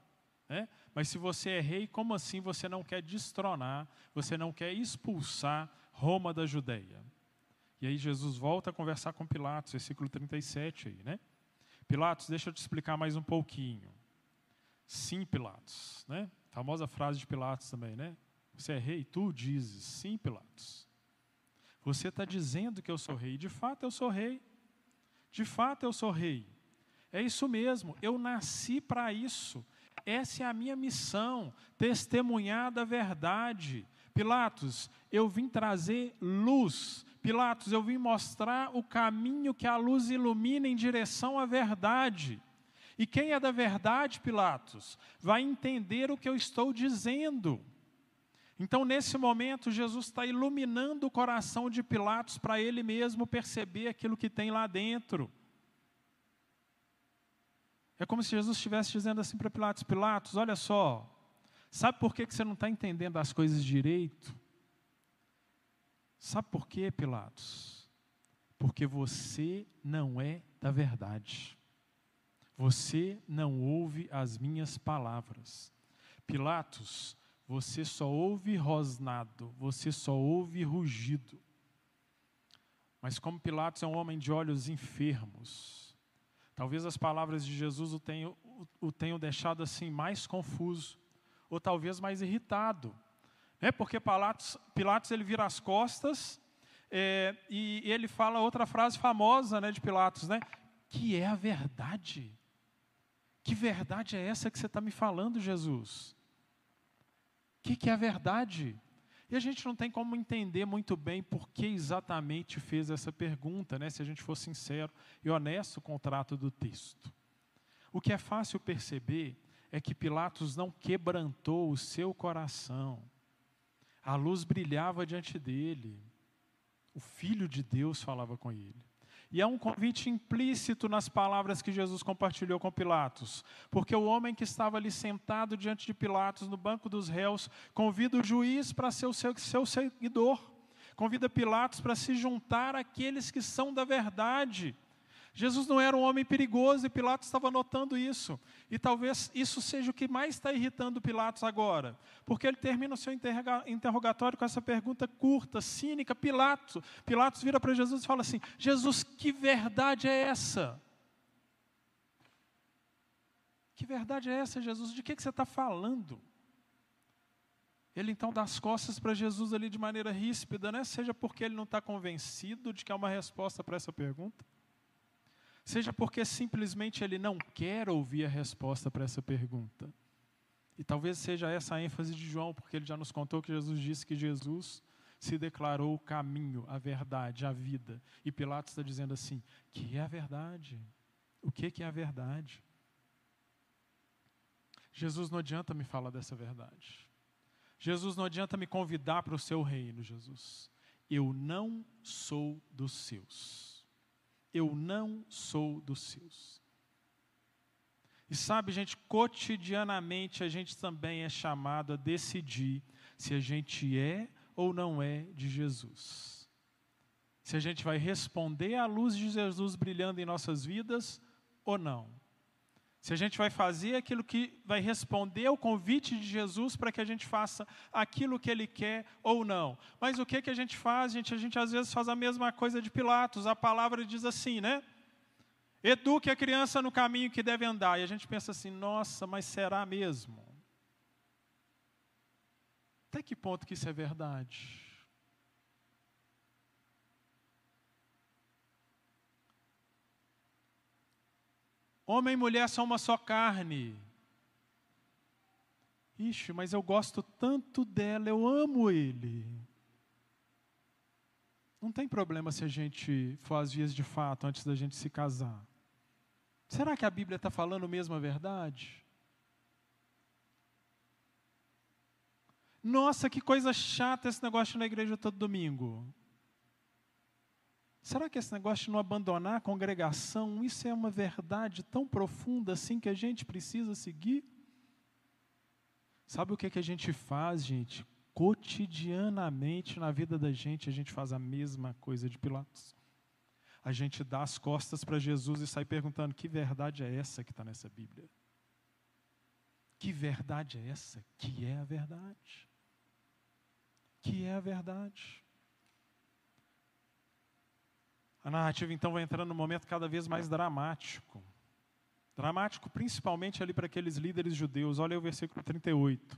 né? Mas se você é rei, como assim você não quer destronar, você não quer expulsar Roma da Judéia? E aí Jesus volta a conversar com Pilatos, versículo 37 aí, né? Pilatos, deixa eu te explicar mais um pouquinho. Sim, Pilatos, né? Famosa frase de Pilatos também, né? Você é rei, tu dizes, sim, Pilatos. Você está dizendo que eu sou rei, de fato eu sou rei. De fato eu sou rei. É isso mesmo, eu nasci para isso. Essa é a minha missão, testemunhar da verdade. Pilatos, eu vim trazer luz. Pilatos, eu vim mostrar o caminho que a luz ilumina em direção à verdade. E quem é da verdade, Pilatos, vai entender o que eu estou dizendo. Então, nesse momento, Jesus está iluminando o coração de Pilatos para ele mesmo perceber aquilo que tem lá dentro. É como se Jesus estivesse dizendo assim para Pilatos: Pilatos, olha só, sabe por que, que você não está entendendo as coisas direito? Sabe por quê, Pilatos? Porque você não é da verdade. Você não ouve as minhas palavras. Pilatos, você só ouve rosnado, você só ouve rugido. Mas como Pilatos é um homem de olhos enfermos, Talvez as palavras de Jesus o tenham, o tenham deixado assim mais confuso, ou talvez mais irritado. Né? Porque Pilatos, Pilatos ele vira as costas é, e ele fala outra frase famosa né, de Pilatos, né? que é a verdade. Que verdade é essa que você está me falando, Jesus? O que, que é a verdade? E a gente não tem como entender muito bem por que exatamente fez essa pergunta, né, se a gente for sincero e honesto com o trato do texto. O que é fácil perceber é que Pilatos não quebrantou o seu coração. A luz brilhava diante dele. O Filho de Deus falava com ele. E é um convite implícito nas palavras que Jesus compartilhou com Pilatos, porque o homem que estava ali sentado diante de Pilatos, no banco dos réus, convida o juiz para ser o seu, seu seguidor, convida Pilatos para se juntar àqueles que são da verdade. Jesus não era um homem perigoso e Pilatos estava notando isso. E talvez isso seja o que mais está irritando Pilatos agora. Porque ele termina o seu interrogatório com essa pergunta curta, cínica. Pilatos, Pilatos vira para Jesus e fala assim: Jesus, que verdade é essa? Que verdade é essa, Jesus? De que, que você está falando? Ele então dá as costas para Jesus ali de maneira ríspida, né? seja porque ele não está convencido de que há uma resposta para essa pergunta, seja porque simplesmente ele não quer ouvir a resposta para essa pergunta. E talvez seja essa a ênfase de João, porque ele já nos contou que Jesus disse que Jesus se declarou o caminho, a verdade, a vida. E Pilatos está dizendo assim: que é a verdade? O que, que é a verdade? Jesus não adianta me falar dessa verdade. Jesus não adianta me convidar para o seu reino, Jesus. Eu não sou dos seus eu não sou dos seus. E sabe, gente, cotidianamente a gente também é chamado a decidir se a gente é ou não é de Jesus. Se a gente vai responder à luz de Jesus brilhando em nossas vidas ou não se a gente vai fazer aquilo que vai responder ao convite de Jesus para que a gente faça aquilo que ele quer ou não. Mas o que, que a gente faz, gente? A gente às vezes faz a mesma coisa de Pilatos. A palavra diz assim, né? Eduque a criança no caminho que deve andar. E a gente pensa assim, nossa, mas será mesmo? Até que ponto que isso é verdade? Homem e mulher são uma só carne. Ixi, mas eu gosto tanto dela, eu amo ele. Não tem problema se a gente for às vias de fato antes da gente se casar. Será que a Bíblia está falando mesmo a verdade? Nossa, que coisa chata esse negócio na igreja todo domingo. Será que esse negócio de não abandonar a congregação, isso é uma verdade tão profunda assim que a gente precisa seguir? Sabe o que, que a gente faz, gente? Cotidianamente na vida da gente, a gente faz a mesma coisa de Pilatos. A gente dá as costas para Jesus e sai perguntando: que verdade é essa que está nessa Bíblia? Que verdade é essa? Que é a verdade? Que é a verdade? A narrativa então vai entrando num momento cada vez mais dramático. Dramático principalmente ali para aqueles líderes judeus. Olha aí o versículo 38.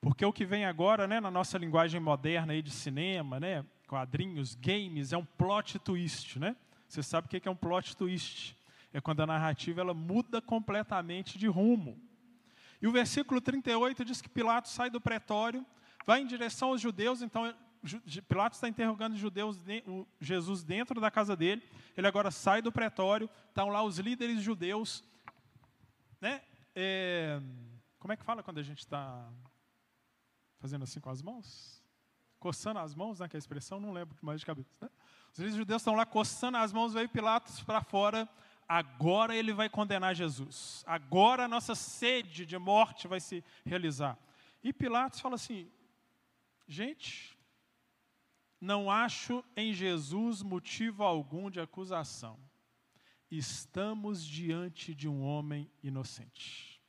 Porque o que vem agora, né, na nossa linguagem moderna aí de cinema, né, quadrinhos, games, é um plot twist, né? Você sabe o que é um plot twist? É quando a narrativa ela muda completamente de rumo. E o versículo 38 diz que Pilatos sai do pretório, vai em direção aos judeus, então Pilatos está interrogando os judeus, Jesus dentro da casa dele. Ele agora sai do pretório, estão lá os líderes judeus. Né? É, como é que fala quando a gente está fazendo assim com as mãos? Coçando as mãos, né, que é a expressão, não lembro mais de cabeça. Né? Os líderes judeus estão lá coçando as mãos, veio Pilatos para fora. Agora ele vai condenar Jesus. Agora a nossa sede de morte vai se realizar. E Pilatos fala assim: gente, não acho em Jesus motivo algum de acusação. Estamos diante de um homem inocente.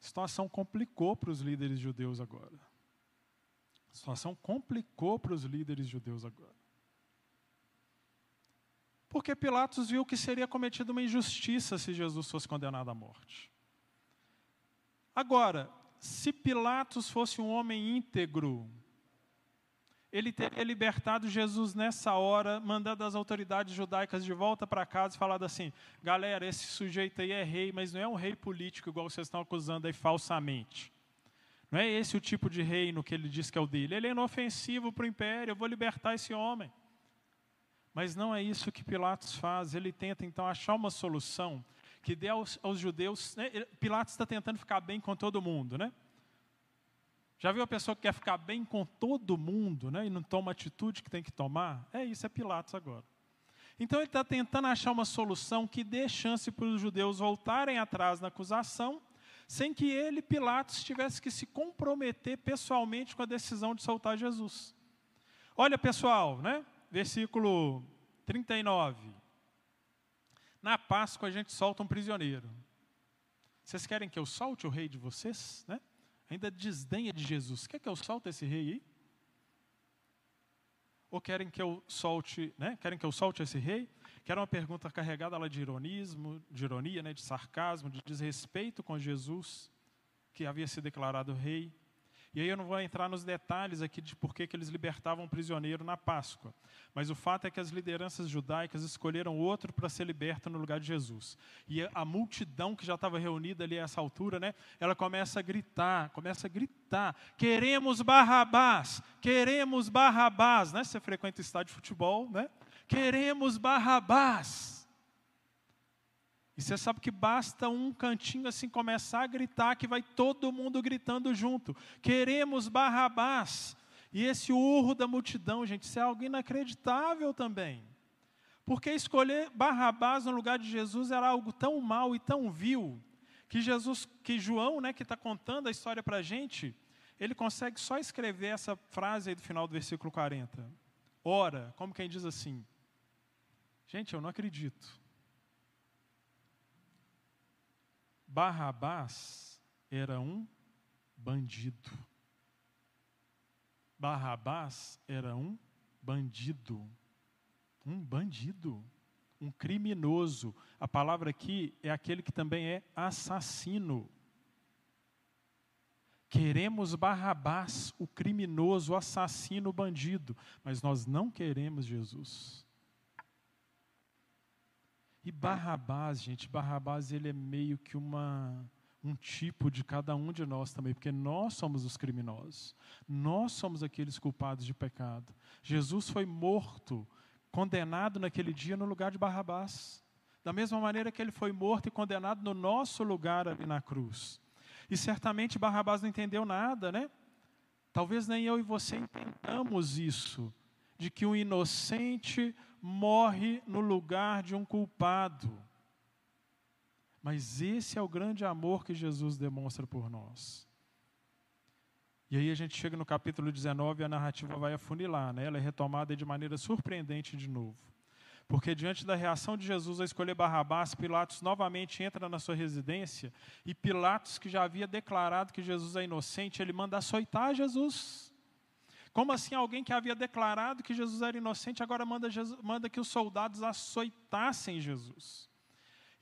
A situação complicou para os líderes judeus agora. A situação complicou para os líderes judeus agora. Porque Pilatos viu que seria cometida uma injustiça se Jesus fosse condenado à morte. Agora, se Pilatos fosse um homem íntegro, ele teria libertado Jesus nessa hora, mandando as autoridades judaicas de volta para casa e falado assim: galera, esse sujeito aí é rei, mas não é um rei político igual vocês estão acusando aí falsamente. Não é esse o tipo de reino que ele diz que é o dele. Ele é inofensivo para o império, eu vou libertar esse homem. Mas não é isso que Pilatos faz. Ele tenta então achar uma solução que dê aos, aos judeus. Né? Pilatos está tentando ficar bem com todo mundo, né? Já viu a pessoa que quer ficar bem com todo mundo né, e não toma a atitude que tem que tomar? É isso, é Pilatos agora. Então ele está tentando achar uma solução que dê chance para os judeus voltarem atrás na acusação, sem que ele, Pilatos, tivesse que se comprometer pessoalmente com a decisão de soltar Jesus. Olha, pessoal, né? versículo 39. Na Páscoa a gente solta um prisioneiro. Vocês querem que eu solte o rei de vocês? Né? Ainda desdenha de Jesus. Quer que eu solte esse rei aí? Ou querem que eu solte, né? Querem que eu solte esse rei? Que era uma pergunta carregada lá de ironismo, de ironia, né? de sarcasmo, de desrespeito com Jesus, que havia se declarado rei. E aí eu não vou entrar nos detalhes aqui de por que eles libertavam um prisioneiro na Páscoa. Mas o fato é que as lideranças judaicas escolheram outro para ser liberto no lugar de Jesus. E a multidão que já estava reunida ali a essa altura, né, ela começa a gritar, começa a gritar: queremos Barrabás, queremos Barrabás. Né? Você frequenta estádio de futebol, né? Queremos Barrabás. E você sabe que basta um cantinho assim começar a gritar que vai todo mundo gritando junto. Queremos Barrabás. E esse urro da multidão, gente, isso é algo inacreditável também. Porque escolher Barrabás no lugar de Jesus era algo tão mal e tão vil que Jesus, que João, né, que está contando a história para a gente, ele consegue só escrever essa frase aí do final do versículo 40. Ora, como quem diz assim, gente, eu não acredito. Barrabás era um bandido. Barrabás era um bandido. Um bandido. Um criminoso. A palavra aqui é aquele que também é assassino. Queremos Barrabás, o criminoso, o assassino, o bandido, mas nós não queremos Jesus. E Barrabás, gente, Barrabás ele é meio que uma, um tipo de cada um de nós também, porque nós somos os criminosos, nós somos aqueles culpados de pecado. Jesus foi morto, condenado naquele dia no lugar de Barrabás, da mesma maneira que ele foi morto e condenado no nosso lugar ali na cruz. E certamente Barrabás não entendeu nada, né? Talvez nem eu e você entendamos isso, de que um inocente morre no lugar de um culpado. Mas esse é o grande amor que Jesus demonstra por nós. E aí a gente chega no capítulo 19 e a narrativa vai afunilar, né? ela é retomada de maneira surpreendente de novo. Porque diante da reação de Jesus a escolher Barrabás, Pilatos novamente entra na sua residência e Pilatos, que já havia declarado que Jesus é inocente, ele manda açoitar Jesus. Como assim alguém que havia declarado que Jesus era inocente agora manda, Jesus, manda que os soldados açoitassem Jesus?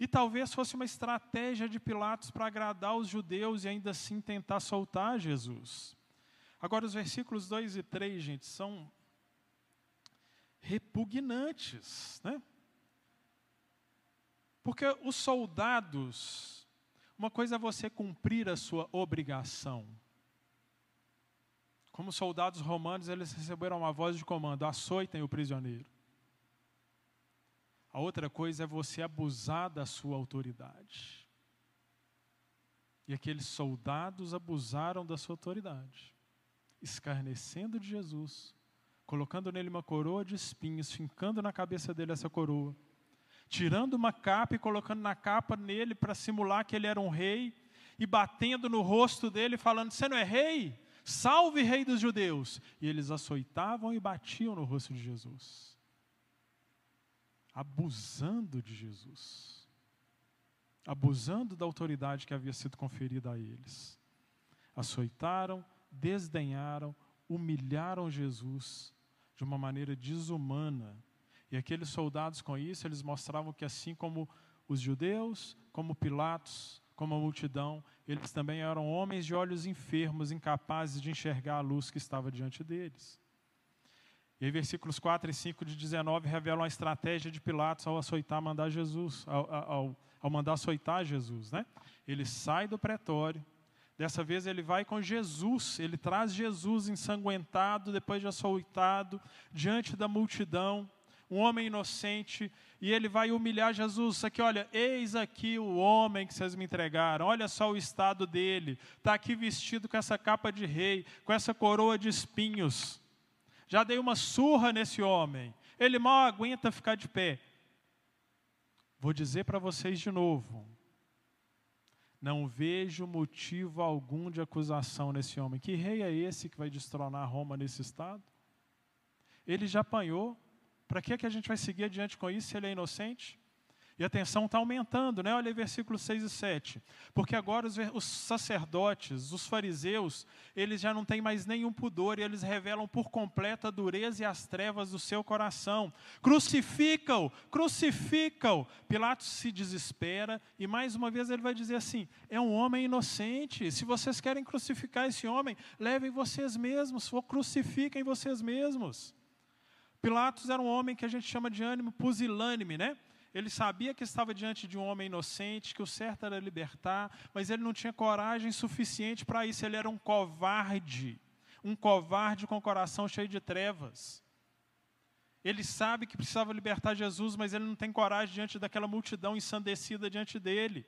E talvez fosse uma estratégia de Pilatos para agradar os judeus e ainda assim tentar soltar Jesus. Agora, os versículos 2 e 3, gente, são repugnantes, né? Porque os soldados, uma coisa é você cumprir a sua obrigação. Como soldados romanos, eles receberam uma voz de comando: açoitem o prisioneiro. A outra coisa é você abusar da sua autoridade. E aqueles soldados abusaram da sua autoridade, escarnecendo de Jesus, colocando nele uma coroa de espinhos, fincando na cabeça dele essa coroa, tirando uma capa e colocando na capa nele para simular que ele era um rei, e batendo no rosto dele, falando: Você não é rei? Salve, rei dos judeus! E eles açoitavam e batiam no rosto de Jesus abusando de Jesus, abusando da autoridade que havia sido conferida a eles. Açoitaram, desdenharam, humilharam Jesus de uma maneira desumana. E aqueles soldados, com isso, eles mostravam que, assim como os judeus, como Pilatos, como a multidão, eles também eram homens de olhos enfermos, incapazes de enxergar a luz que estava diante deles. E aí, versículos 4 e 5 de 19 revelam a estratégia de Pilatos ao açoitar, mandar Jesus, ao, ao, ao mandar açoitar Jesus. Né? Ele sai do pretório, dessa vez ele vai com Jesus, ele traz Jesus ensanguentado, depois de açoitado, diante da multidão, um homem inocente, e ele vai humilhar Jesus. Aqui, olha, eis aqui o homem que vocês me entregaram, olha só o estado dele, está aqui vestido com essa capa de rei, com essa coroa de espinhos já dei uma surra nesse homem, ele mal aguenta ficar de pé. Vou dizer para vocês de novo: não vejo motivo algum de acusação nesse homem. Que rei é esse que vai destronar Roma nesse estado? Ele já apanhou. Para que, que a gente vai seguir adiante com isso se ele é inocente? E a tensão está aumentando, né? Olha aí versículos 6 e 7. Porque agora os, os, sacerdotes, os fariseus, eles já não têm mais nenhum pudor e eles revelam por completo a dureza e as trevas do seu coração. Crucificam, crucificam. Pilatos se desespera e mais uma vez ele vai dizer assim: é um homem inocente. Se vocês querem crucificar esse homem, levem vocês mesmos, ou crucifiquem vocês mesmos. Pilatos era um homem que a gente chama de ânimo pusilânime, né? Ele sabia que estava diante de um homem inocente, que o certo era libertar, mas ele não tinha coragem suficiente para isso. Ele era um covarde, um covarde com o coração cheio de trevas. Ele sabe que precisava libertar Jesus, mas ele não tem coragem diante daquela multidão ensandecida diante dele.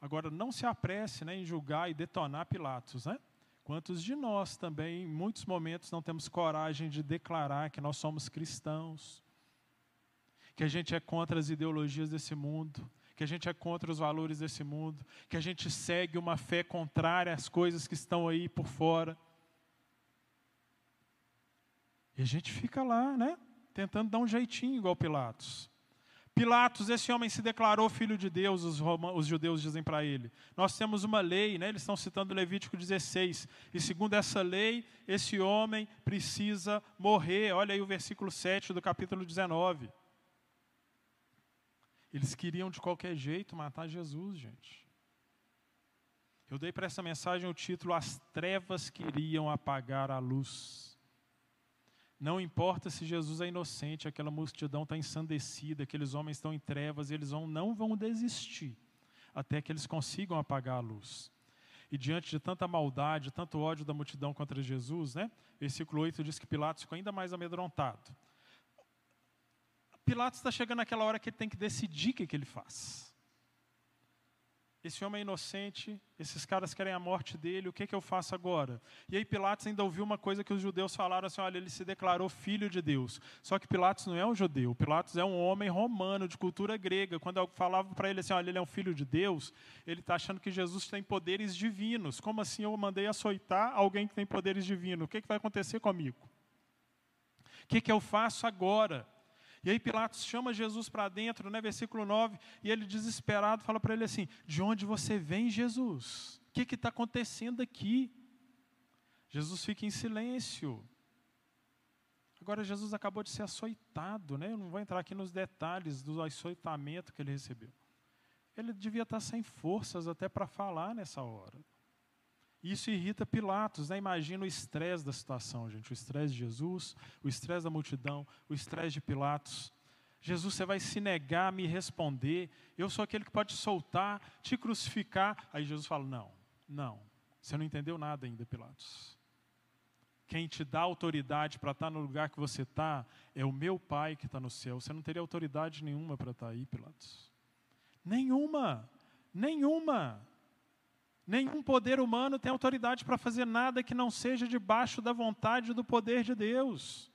Agora, não se apresse né, em julgar e detonar Pilatos, né? Quantos de nós também, em muitos momentos, não temos coragem de declarar que nós somos cristãos? que a gente é contra as ideologias desse mundo, que a gente é contra os valores desse mundo, que a gente segue uma fé contrária às coisas que estão aí por fora. E a gente fica lá, né? Tentando dar um jeitinho igual Pilatos. Pilatos, esse homem se declarou filho de Deus, os, os judeus dizem para ele. Nós temos uma lei, né? eles estão citando Levítico 16, e segundo essa lei, esse homem precisa morrer. Olha aí o versículo 7 do capítulo 19. Eles queriam de qualquer jeito matar Jesus, gente. Eu dei para essa mensagem o título As trevas queriam apagar a luz. Não importa se Jesus é inocente, aquela multidão está ensandecida, aqueles homens estão em trevas, eles vão, não vão desistir até que eles consigam apagar a luz. E diante de tanta maldade, tanto ódio da multidão contra Jesus, né? Versículo 8 diz que Pilatos ficou ainda mais amedrontado. Pilatos está chegando naquela hora que ele tem que decidir o que, que ele faz. Esse homem é inocente, esses caras querem a morte dele, o que, que eu faço agora? E aí Pilatos ainda ouviu uma coisa que os judeus falaram assim: olha, ele se declarou filho de Deus. Só que Pilatos não é um judeu, Pilatos é um homem romano, de cultura grega. Quando eu falava para ele assim: olha, ele é um filho de Deus, ele está achando que Jesus tem poderes divinos. Como assim eu mandei açoitar alguém que tem poderes divinos? O que, que vai acontecer comigo? O que, que eu faço agora? E aí Pilatos chama Jesus para dentro, né, versículo 9, e ele desesperado fala para ele assim: De onde você vem, Jesus? O que está acontecendo aqui? Jesus fica em silêncio. Agora, Jesus acabou de ser açoitado, né? Eu não vou entrar aqui nos detalhes do açoitamento que ele recebeu. Ele devia estar sem forças até para falar nessa hora. Isso irrita Pilatos, né? Imagina o estresse da situação, gente. O estresse de Jesus, o estresse da multidão, o estresse de Pilatos. Jesus, você vai se negar a me responder. Eu sou aquele que pode soltar, te crucificar. Aí Jesus fala: Não, não. Você não entendeu nada ainda, Pilatos. Quem te dá autoridade para estar no lugar que você está é o meu Pai que está no céu. Você não teria autoridade nenhuma para estar aí, Pilatos. Nenhuma. Nenhuma. Nenhum poder humano tem autoridade para fazer nada que não seja debaixo da vontade do poder de Deus.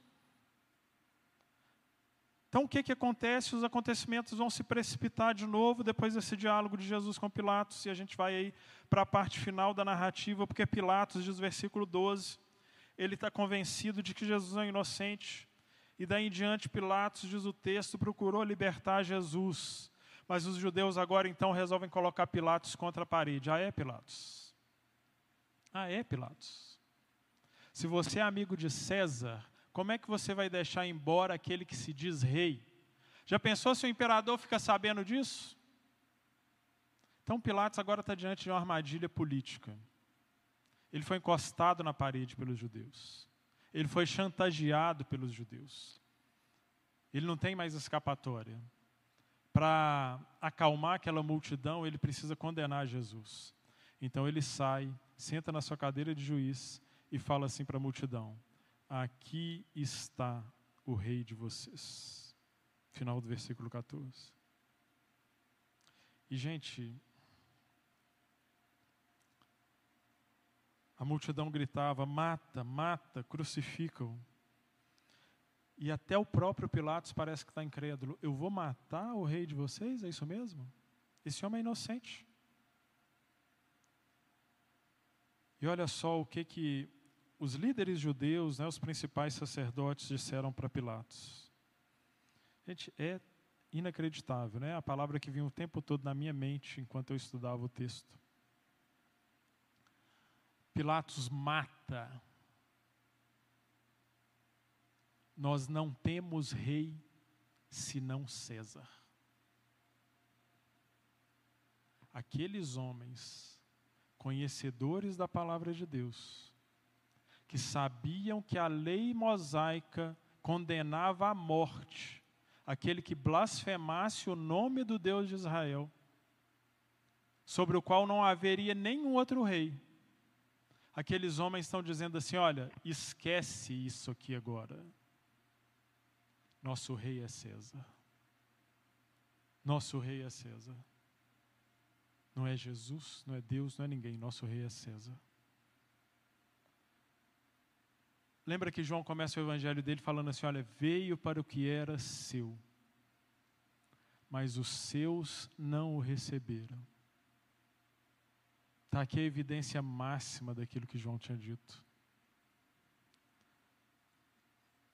Então o que, que acontece? Os acontecimentos vão se precipitar de novo depois desse diálogo de Jesus com Pilatos, e a gente vai aí para a parte final da narrativa, porque Pilatos, diz o versículo 12, ele está convencido de que Jesus é inocente, e daí em diante Pilatos, diz o texto, procurou libertar Jesus. Mas os judeus agora então resolvem colocar Pilatos contra a parede. Ah, é Pilatos? Ah, é Pilatos? Se você é amigo de César, como é que você vai deixar embora aquele que se diz rei? Já pensou se o imperador fica sabendo disso? Então Pilatos agora está diante de uma armadilha política. Ele foi encostado na parede pelos judeus. Ele foi chantageado pelos judeus. Ele não tem mais escapatória para acalmar aquela multidão, ele precisa condenar Jesus. Então ele sai, senta na sua cadeira de juiz e fala assim para a multidão: Aqui está o rei de vocês. Final do versículo 14. E, gente, a multidão gritava: Mata, mata, crucificam. E até o próprio Pilatos parece que está incrédulo. Eu vou matar o rei de vocês? É isso mesmo? Esse homem é inocente. E olha só o que, que os líderes judeus, né, os principais sacerdotes, disseram para Pilatos. Gente, é inacreditável, né? A palavra que vinha o tempo todo na minha mente enquanto eu estudava o texto. Pilatos mata Nós não temos rei senão César. Aqueles homens, conhecedores da palavra de Deus, que sabiam que a lei mosaica condenava à morte aquele que blasfemasse o nome do Deus de Israel, sobre o qual não haveria nenhum outro rei. Aqueles homens estão dizendo assim: olha, esquece isso aqui agora. Nosso rei é César. Nosso rei é César. Não é Jesus, não é Deus, não é ninguém. Nosso rei é César. Lembra que João começa o evangelho dele falando assim: olha, veio para o que era seu, mas os seus não o receberam. Está aqui a evidência máxima daquilo que João tinha dito.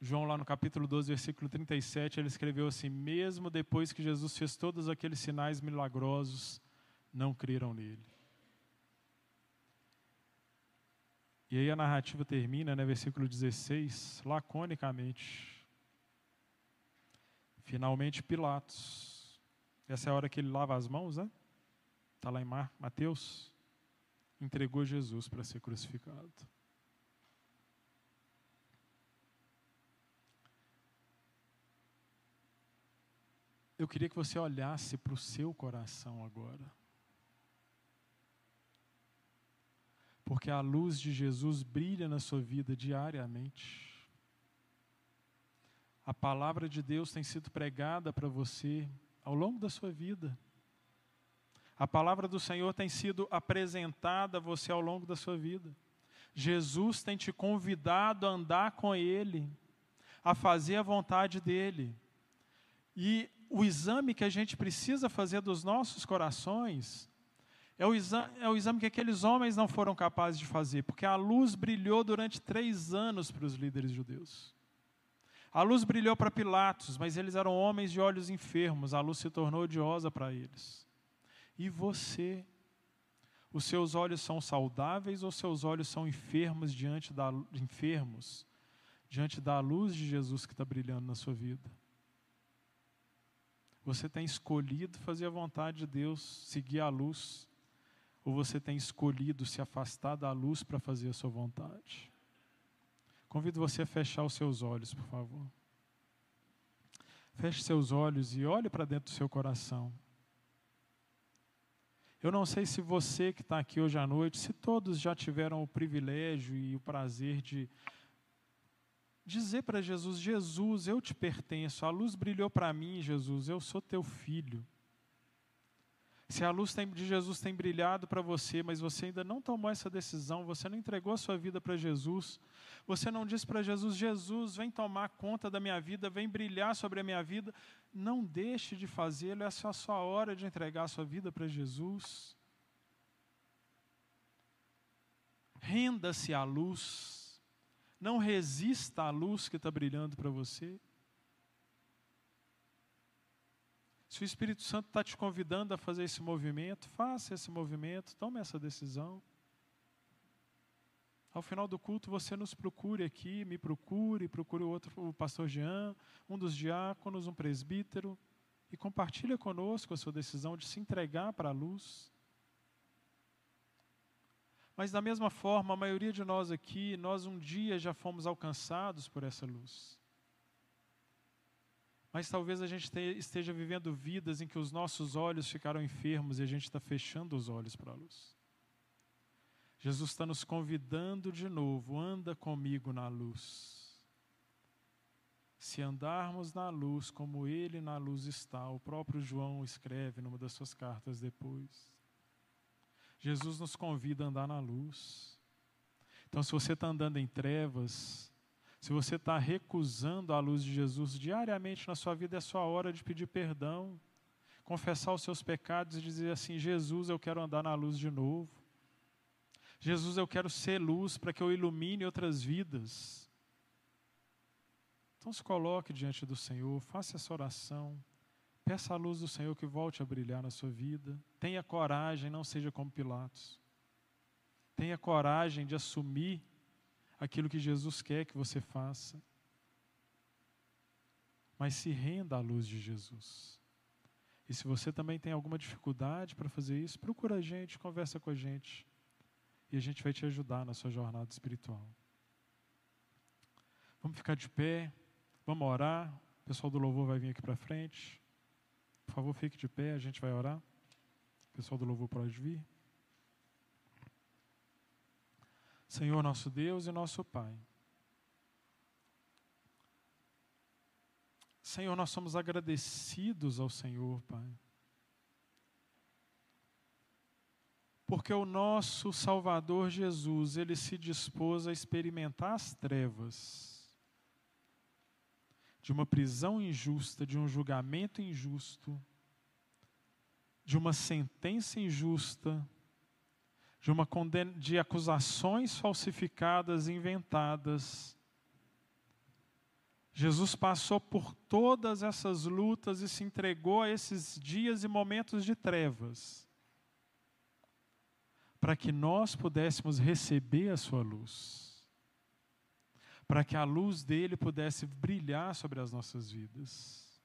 João, lá no capítulo 12, versículo 37, ele escreveu assim: Mesmo depois que Jesus fez todos aqueles sinais milagrosos, não creram nele. E aí a narrativa termina, né, versículo 16, laconicamente. Finalmente Pilatos. Essa é a hora que ele lava as mãos, né? Está lá em Mateus. Entregou Jesus para ser crucificado. Eu queria que você olhasse para o seu coração agora. Porque a luz de Jesus brilha na sua vida diariamente. A palavra de Deus tem sido pregada para você ao longo da sua vida. A palavra do Senhor tem sido apresentada a você ao longo da sua vida. Jesus tem te convidado a andar com Ele, a fazer a vontade dEle. E o exame que a gente precisa fazer dos nossos corações é o, exame, é o exame que aqueles homens não foram capazes de fazer, porque a luz brilhou durante três anos para os líderes judeus. A luz brilhou para Pilatos, mas eles eram homens de olhos enfermos, a luz se tornou odiosa para eles. E você? Os seus olhos são saudáveis ou seus olhos são enfermos diante da, enfermos diante da luz de Jesus que está brilhando na sua vida? Você tem escolhido fazer a vontade de Deus, seguir a luz, ou você tem escolhido se afastar da luz para fazer a sua vontade? Convido você a fechar os seus olhos, por favor. Feche seus olhos e olhe para dentro do seu coração. Eu não sei se você que está aqui hoje à noite, se todos já tiveram o privilégio e o prazer de dizer para Jesus: Jesus, eu te pertenço, a luz brilhou para mim, Jesus, eu sou teu filho. Se a luz de Jesus tem brilhado para você, mas você ainda não tomou essa decisão, você não entregou a sua vida para Jesus, você não disse para Jesus: Jesus, vem tomar conta da minha vida, vem brilhar sobre a minha vida, não deixe de fazê-lo, essa é a sua hora de entregar a sua vida para Jesus. Renda-se à luz, não resista à luz que está brilhando para você. Se o Espírito Santo está te convidando a fazer esse movimento, faça esse movimento, tome essa decisão. Ao final do culto, você nos procure aqui, me procure, procure o outro, o pastor Jean, um dos diáconos, um presbítero, e compartilhe conosco a sua decisão de se entregar para a luz. Mas da mesma forma, a maioria de nós aqui, nós um dia já fomos alcançados por essa luz. Mas talvez a gente esteja vivendo vidas em que os nossos olhos ficaram enfermos e a gente está fechando os olhos para a luz. Jesus está nos convidando de novo, anda comigo na luz. Se andarmos na luz como Ele na luz está, o próprio João escreve numa das suas cartas depois. Jesus nos convida a andar na luz. Então, se você está andando em trevas, se você está recusando a luz de Jesus diariamente na sua vida, é sua hora de pedir perdão, confessar os seus pecados e dizer assim: Jesus, eu quero andar na luz de novo. Jesus, eu quero ser luz para que eu ilumine outras vidas. Então se coloque diante do Senhor, faça essa oração. Peça a luz do Senhor que volte a brilhar na sua vida. Tenha coragem, não seja como Pilatos. Tenha coragem de assumir aquilo que Jesus quer que você faça. Mas se renda à luz de Jesus. E se você também tem alguma dificuldade para fazer isso, procura a gente, conversa com a gente. E a gente vai te ajudar na sua jornada espiritual. Vamos ficar de pé, vamos orar. O pessoal do louvor vai vir aqui para frente. Por favor, fique de pé, a gente vai orar. O pessoal do louvor pode vir. Senhor nosso Deus e nosso Pai. Senhor, nós somos agradecidos ao Senhor, Pai. Porque o nosso Salvador Jesus, ele se dispôs a experimentar as trevas de uma prisão injusta, de um julgamento injusto, de uma sentença injusta, de, uma de acusações falsificadas, inventadas. Jesus passou por todas essas lutas e se entregou a esses dias e momentos de trevas, para que nós pudéssemos receber a sua luz, para que a luz dele pudesse brilhar sobre as nossas vidas.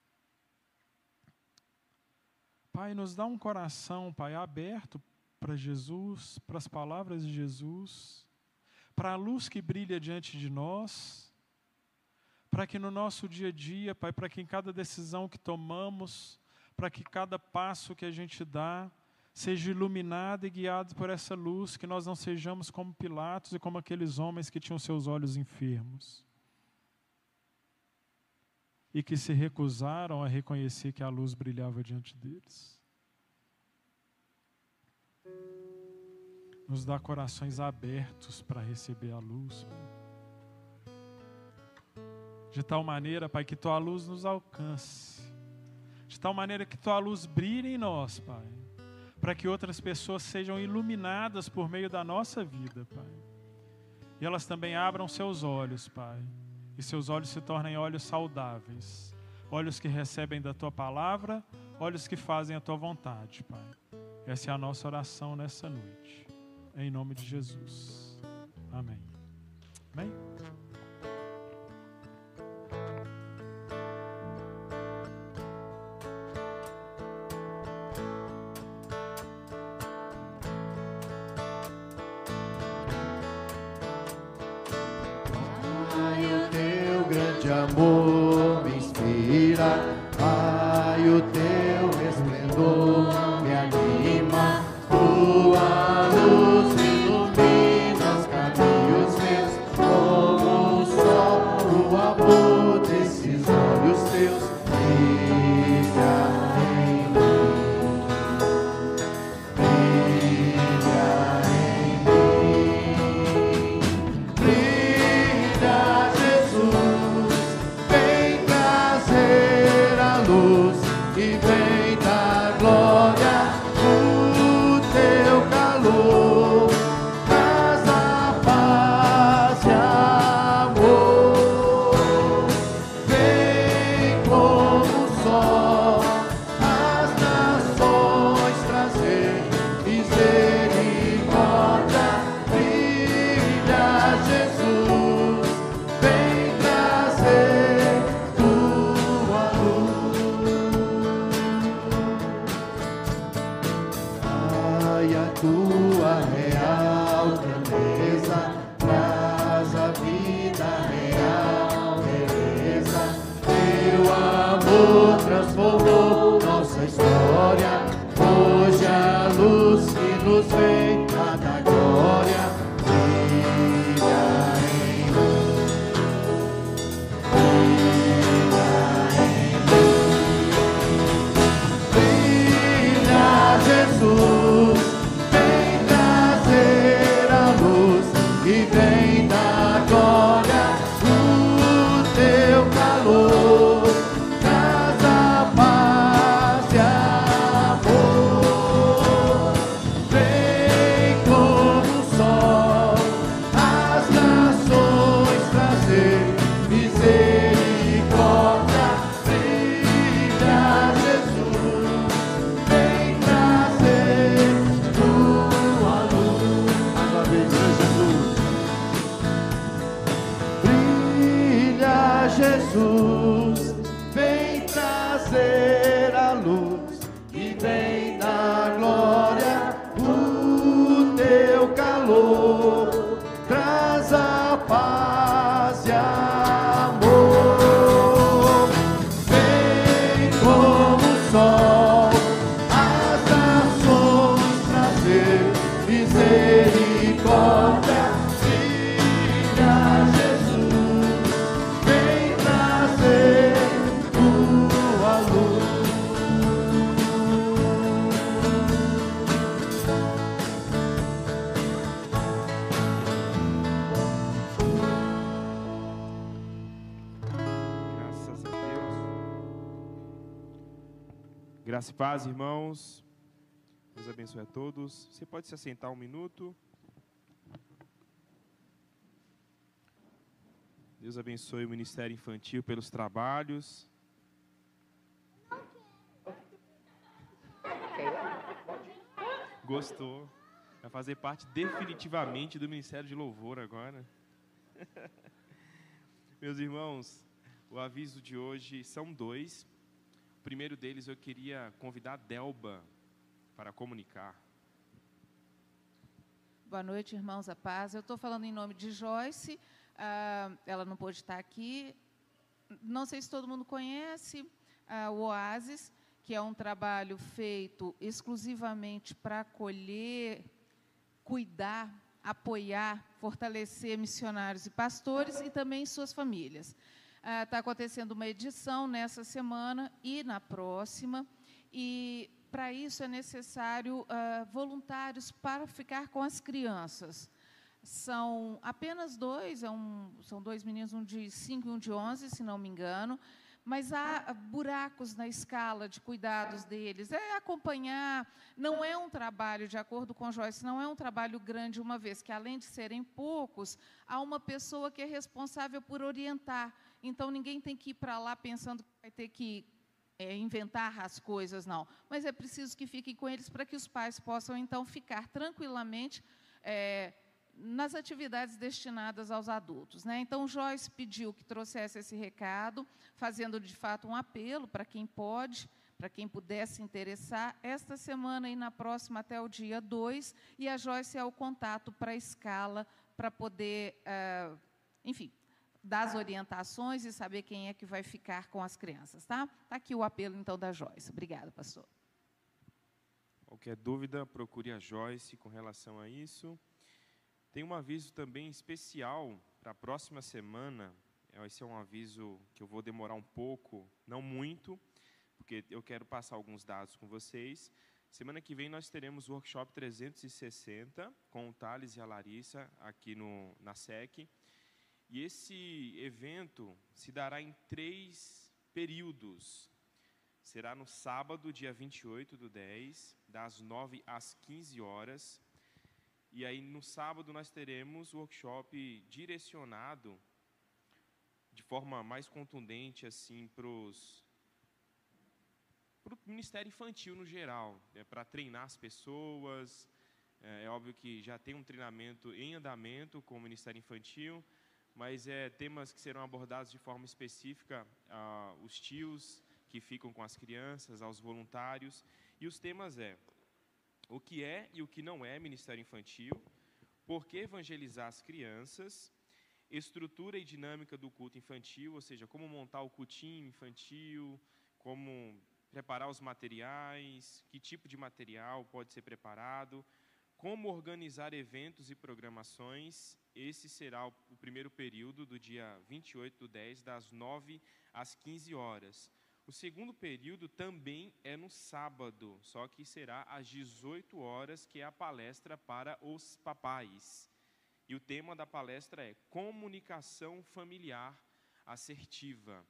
Pai, nos dá um coração, Pai, aberto para Jesus, para as palavras de Jesus, para a luz que brilha diante de nós, para que no nosso dia a dia, Pai, para que em cada decisão que tomamos, para que cada passo que a gente dá, seja iluminado e guiado por essa luz, que nós não sejamos como Pilatos e como aqueles homens que tinham seus olhos enfermos e que se recusaram a reconhecer que a luz brilhava diante deles. Nos dá corações abertos para receber a luz. Pai. De tal maneira, Pai, que tua luz nos alcance. De tal maneira que tua luz brilhe em nós, Pai. Para que outras pessoas sejam iluminadas por meio da nossa vida, Pai. E elas também abram seus olhos, Pai e seus olhos se tornem olhos saudáveis, olhos que recebem da tua palavra, olhos que fazem a tua vontade, Pai. Essa é a nossa oração nessa noite. Em nome de Jesus. Amém. Amém. Paz, irmãos. Deus abençoe a todos. Você pode se assentar um minuto. Deus abençoe o Ministério Infantil pelos trabalhos. Gostou? Vai fazer parte definitivamente do Ministério de Louvor agora. Meus irmãos, o aviso de hoje são dois. Primeiro deles eu queria convidar a Delba para comunicar. Boa noite, irmãos, a paz. Eu estou falando em nome de Joyce, ah, ela não pôde estar aqui. Não sei se todo mundo conhece ah, o Oasis, que é um trabalho feito exclusivamente para acolher, cuidar, apoiar, fortalecer missionários e pastores e também suas famílias. Está acontecendo uma edição nessa semana e na próxima, e para isso é necessário ah, voluntários para ficar com as crianças. São apenas dois, é um, são dois meninos, um de 5 e um de 11, se não me engano, mas há buracos na escala de cuidados deles. É acompanhar, não é um trabalho, de acordo com Joyce, não é um trabalho grande, uma vez que, além de serem poucos, há uma pessoa que é responsável por orientar. Então, ninguém tem que ir para lá pensando que vai ter que é, inventar as coisas, não. Mas é preciso que fiquem com eles para que os pais possam, então, ficar tranquilamente. É, nas atividades destinadas aos adultos. Né? Então, Joyce pediu que trouxesse esse recado, fazendo de fato um apelo para quem pode, para quem pudesse interessar, esta semana e na próxima até o dia 2, e a Joyce é o contato para a escala, para poder, uh, enfim, dar as orientações e saber quem é que vai ficar com as crianças. Tá? Está aqui o apelo, então, da Joyce. Obrigada, pastor. Qualquer dúvida, procure a Joyce com relação a isso. Tem um aviso também especial para a próxima semana. Esse é um aviso que eu vou demorar um pouco, não muito, porque eu quero passar alguns dados com vocês. Semana que vem nós teremos o workshop 360 com o Thales e a Larissa aqui no, na SEC. E esse evento se dará em três períodos. Será no sábado, dia 28 do 10, das 9 às 15 horas. E aí no sábado nós teremos o workshop direcionado de forma mais contundente assim para os para o Ministério Infantil no geral, é, para treinar as pessoas. É, é, óbvio que já tem um treinamento em andamento com o Ministério Infantil, mas é temas que serão abordados de forma específica aos tios que ficam com as crianças, aos voluntários. E os temas é o que é e o que não é ministério infantil, por que evangelizar as crianças, estrutura e dinâmica do culto infantil, ou seja, como montar o cultinho infantil, como preparar os materiais, que tipo de material pode ser preparado, como organizar eventos e programações. Esse será o primeiro período do dia 28 do 10, das 9 às 15 horas. O segundo período também é no sábado, só que será às 18 horas, que é a palestra para os papais. E o tema da palestra é Comunicação Familiar Assertiva.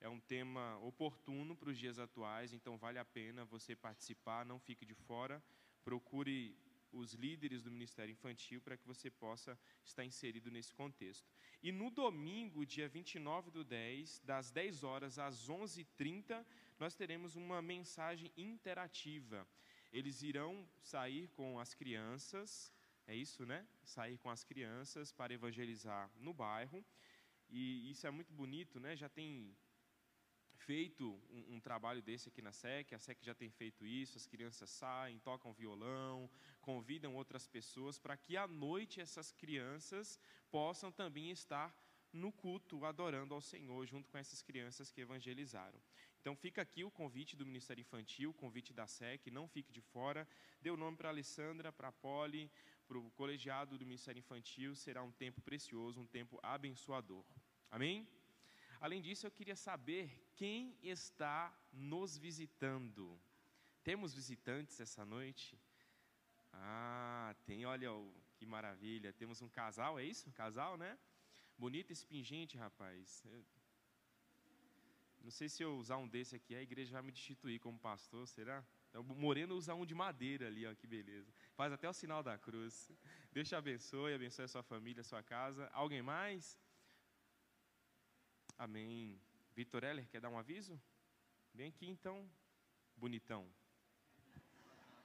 É um tema oportuno para os dias atuais, então vale a pena você participar, não fique de fora. Procure os líderes do Ministério Infantil para que você possa estar inserido nesse contexto. E no domingo, dia 29 do 10, das 10 horas às 11h30, nós teremos uma mensagem interativa. Eles irão sair com as crianças, é isso, né? Sair com as crianças para evangelizar no bairro. E isso é muito bonito, né? Já tem feito um, um, trabalho desse aqui na SEC, a SEC já tem feito isso, as crianças saem, tocam violão, convidam outras pessoas para que à noite essas crianças possam também estar no culto, adorando ao Senhor, junto com essas crianças que evangelizaram. Então fica aqui o convite do Ministério Infantil, o convite da SEC, não fique de fora. Dê o nome para a Alessandra, para a Poli, para o colegiado do Ministério Infantil, será um tempo precioso, um tempo abençoador. Amém? Além disso, eu queria saber quem está nos visitando. Temos visitantes essa noite? Ah, tem, olha que maravilha. Temos um casal, é isso? Um casal, né? Bonito esse pingente, rapaz. Não sei se eu usar um desse aqui, a igreja vai me destituir como pastor, será? Então, Moreno usa um de madeira ali, ó, que beleza. Faz até o sinal da cruz. Deus te abençoe, abençoe a sua família, a sua casa. Alguém mais? Amém. Vitor Heller, quer dar um aviso? Vem aqui então, bonitão.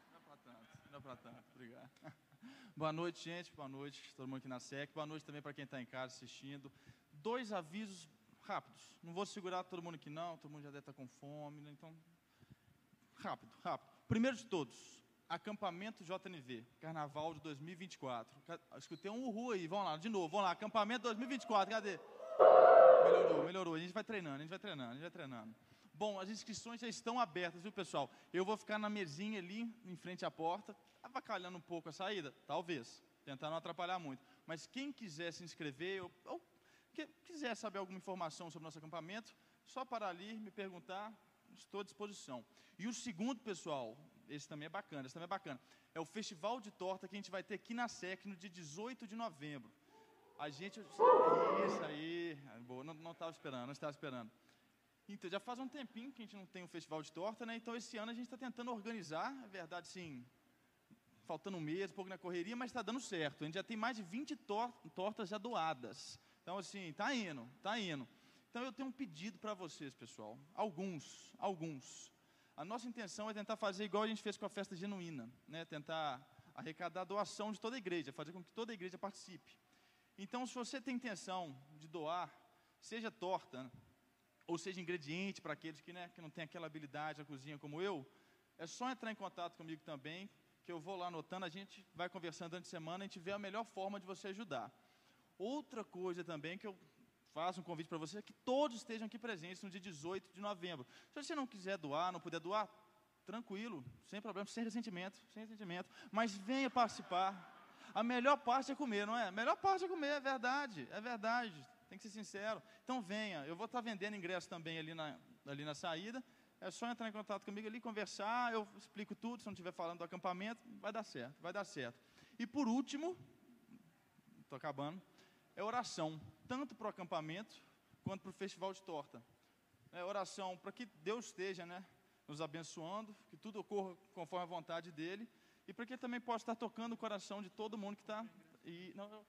Não é para tanto, não é para tanto, obrigado. Boa noite, gente, boa noite, todo mundo aqui na SEC. Boa noite também para quem está em casa assistindo. Dois avisos rápidos. Não vou segurar todo mundo aqui não, todo mundo já deve estar tá com fome, né? então rápido, rápido. Primeiro de todos, acampamento JNV, Carnaval de 2024. Escutei um uhul aí, vamos lá, de novo, vamos lá, acampamento 2024, cadê? Melhorou, melhorou. A gente vai treinando, a gente vai treinando, a gente vai treinando. Bom, as inscrições já estão abertas, viu, pessoal? Eu vou ficar na mesinha ali, em frente à porta, avacalhando um pouco a saída? Talvez, tentar não atrapalhar muito. Mas quem quiser se inscrever, ou, ou que, quiser saber alguma informação sobre o nosso acampamento, só para ali me perguntar, estou à disposição. E o segundo, pessoal, esse também é bacana, esse também é bacana, é o festival de torta que a gente vai ter aqui na SEC no dia 18 de novembro. A gente. Isso aí. Boa, não estava esperando, não estava esperando. Então, já faz um tempinho que a gente não tem um festival de torta, né? Então, esse ano a gente está tentando organizar, é verdade, sim, faltando um mês, um pouco na correria, mas está dando certo. A gente já tem mais de 20 tor tortas já doadas. Então, assim, está indo, está indo. Então, eu tenho um pedido para vocês, pessoal. Alguns, alguns. A nossa intenção é tentar fazer igual a gente fez com a festa genuína, né? Tentar arrecadar a doação de toda a igreja, fazer com que toda a igreja participe. Então, se você tem intenção de doar, seja torta, ou seja ingrediente para aqueles que, né, que não têm aquela habilidade na cozinha como eu, é só entrar em contato comigo também, que eu vou lá anotando, a gente vai conversando durante a semana, a gente vê a melhor forma de você ajudar. Outra coisa também que eu faço um convite para você é que todos estejam aqui presentes no dia 18 de novembro. Se você não quiser doar, não puder doar, tranquilo, sem problema, sem ressentimento, sem ressentimento, mas venha participar. A melhor parte é comer, não é? A melhor parte é comer, é verdade, é verdade, tem que ser sincero. Então venha, eu vou estar vendendo ingresso também ali na, ali na saída. É só entrar em contato comigo ali, conversar, eu explico tudo, se não estiver falando do acampamento, vai dar certo, vai dar certo. E por último, estou acabando, é oração, tanto para o acampamento quanto para o festival de torta. É oração para que Deus esteja né, nos abençoando, que tudo ocorra conforme a vontade dele, e para que ele também possa estar tocando o coração de todo mundo que está. E, não, eu,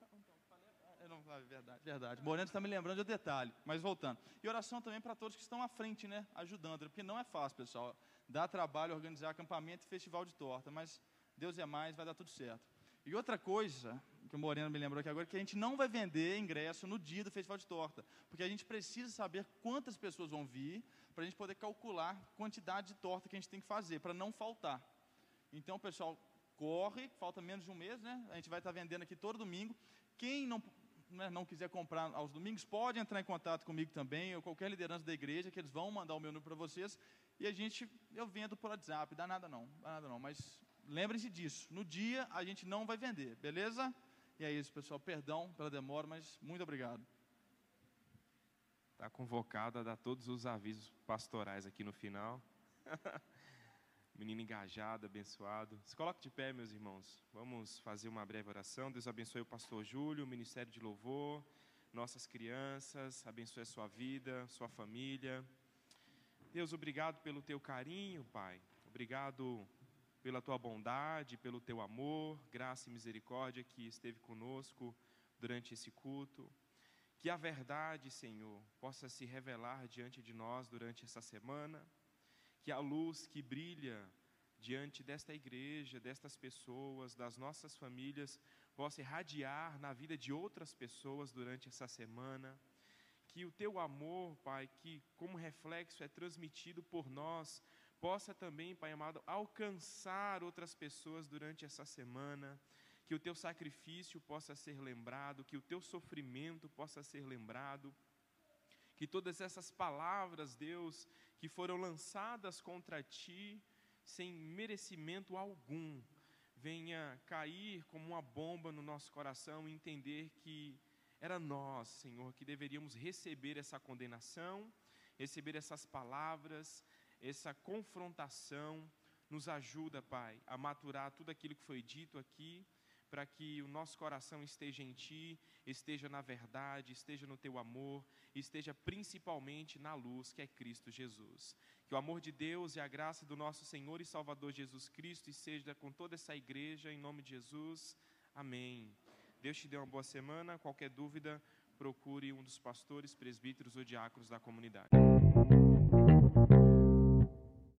não, verdade, verdade. Moreno está me lembrando de um detalhe, mas voltando. E oração também para todos que estão à frente, né, ajudando, porque não é fácil, pessoal. Dá trabalho organizar acampamento e festival de torta, mas Deus é mais, vai dar tudo certo. E outra coisa que o Moreno me lembrou aqui agora, que a gente não vai vender ingresso no dia do festival de torta, porque a gente precisa saber quantas pessoas vão vir, para a gente poder calcular a quantidade de torta que a gente tem que fazer, para não faltar. Então, pessoal, corre, falta menos de um mês, né? A gente vai estar vendendo aqui todo domingo. Quem não né, não quiser comprar aos domingos, pode entrar em contato comigo também, ou qualquer liderança da igreja, que eles vão mandar o meu número para vocês, e a gente, eu vendo por WhatsApp, dá nada não, dá nada não, mas lembrem-se disso, no dia a gente não vai vender, beleza? E é isso, pessoal, perdão pela demora, mas muito obrigado. Está convocado a dar todos os avisos pastorais aqui no final. menino engajado, abençoado. Se coloque de pé, meus irmãos. Vamos fazer uma breve oração. Deus abençoe o pastor Júlio, o ministério de louvor, nossas crianças, abençoe a sua vida, sua família. Deus, obrigado pelo teu carinho, Pai. Obrigado pela tua bondade, pelo teu amor, graça e misericórdia que esteve conosco durante esse culto. Que a verdade, Senhor, possa se revelar diante de nós durante essa semana que a luz que brilha diante desta igreja, destas pessoas, das nossas famílias, possa irradiar na vida de outras pessoas durante essa semana. Que o teu amor, Pai, que como reflexo é transmitido por nós, possa também, Pai amado, alcançar outras pessoas durante essa semana. Que o teu sacrifício possa ser lembrado, que o teu sofrimento possa ser lembrado que todas essas palavras, Deus, que foram lançadas contra ti, sem merecimento algum, venha cair como uma bomba no nosso coração e entender que era nós, Senhor, que deveríamos receber essa condenação, receber essas palavras, essa confrontação. Nos ajuda, Pai, a maturar tudo aquilo que foi dito aqui para que o nosso coração esteja em Ti, esteja na verdade, esteja no Teu amor, esteja principalmente na luz que é Cristo Jesus. Que o amor de Deus e a graça do nosso Senhor e Salvador Jesus Cristo esteja com toda essa igreja, em nome de Jesus. Amém. Deus te dê uma boa semana. Qualquer dúvida, procure um dos pastores, presbíteros ou diáconos da comunidade.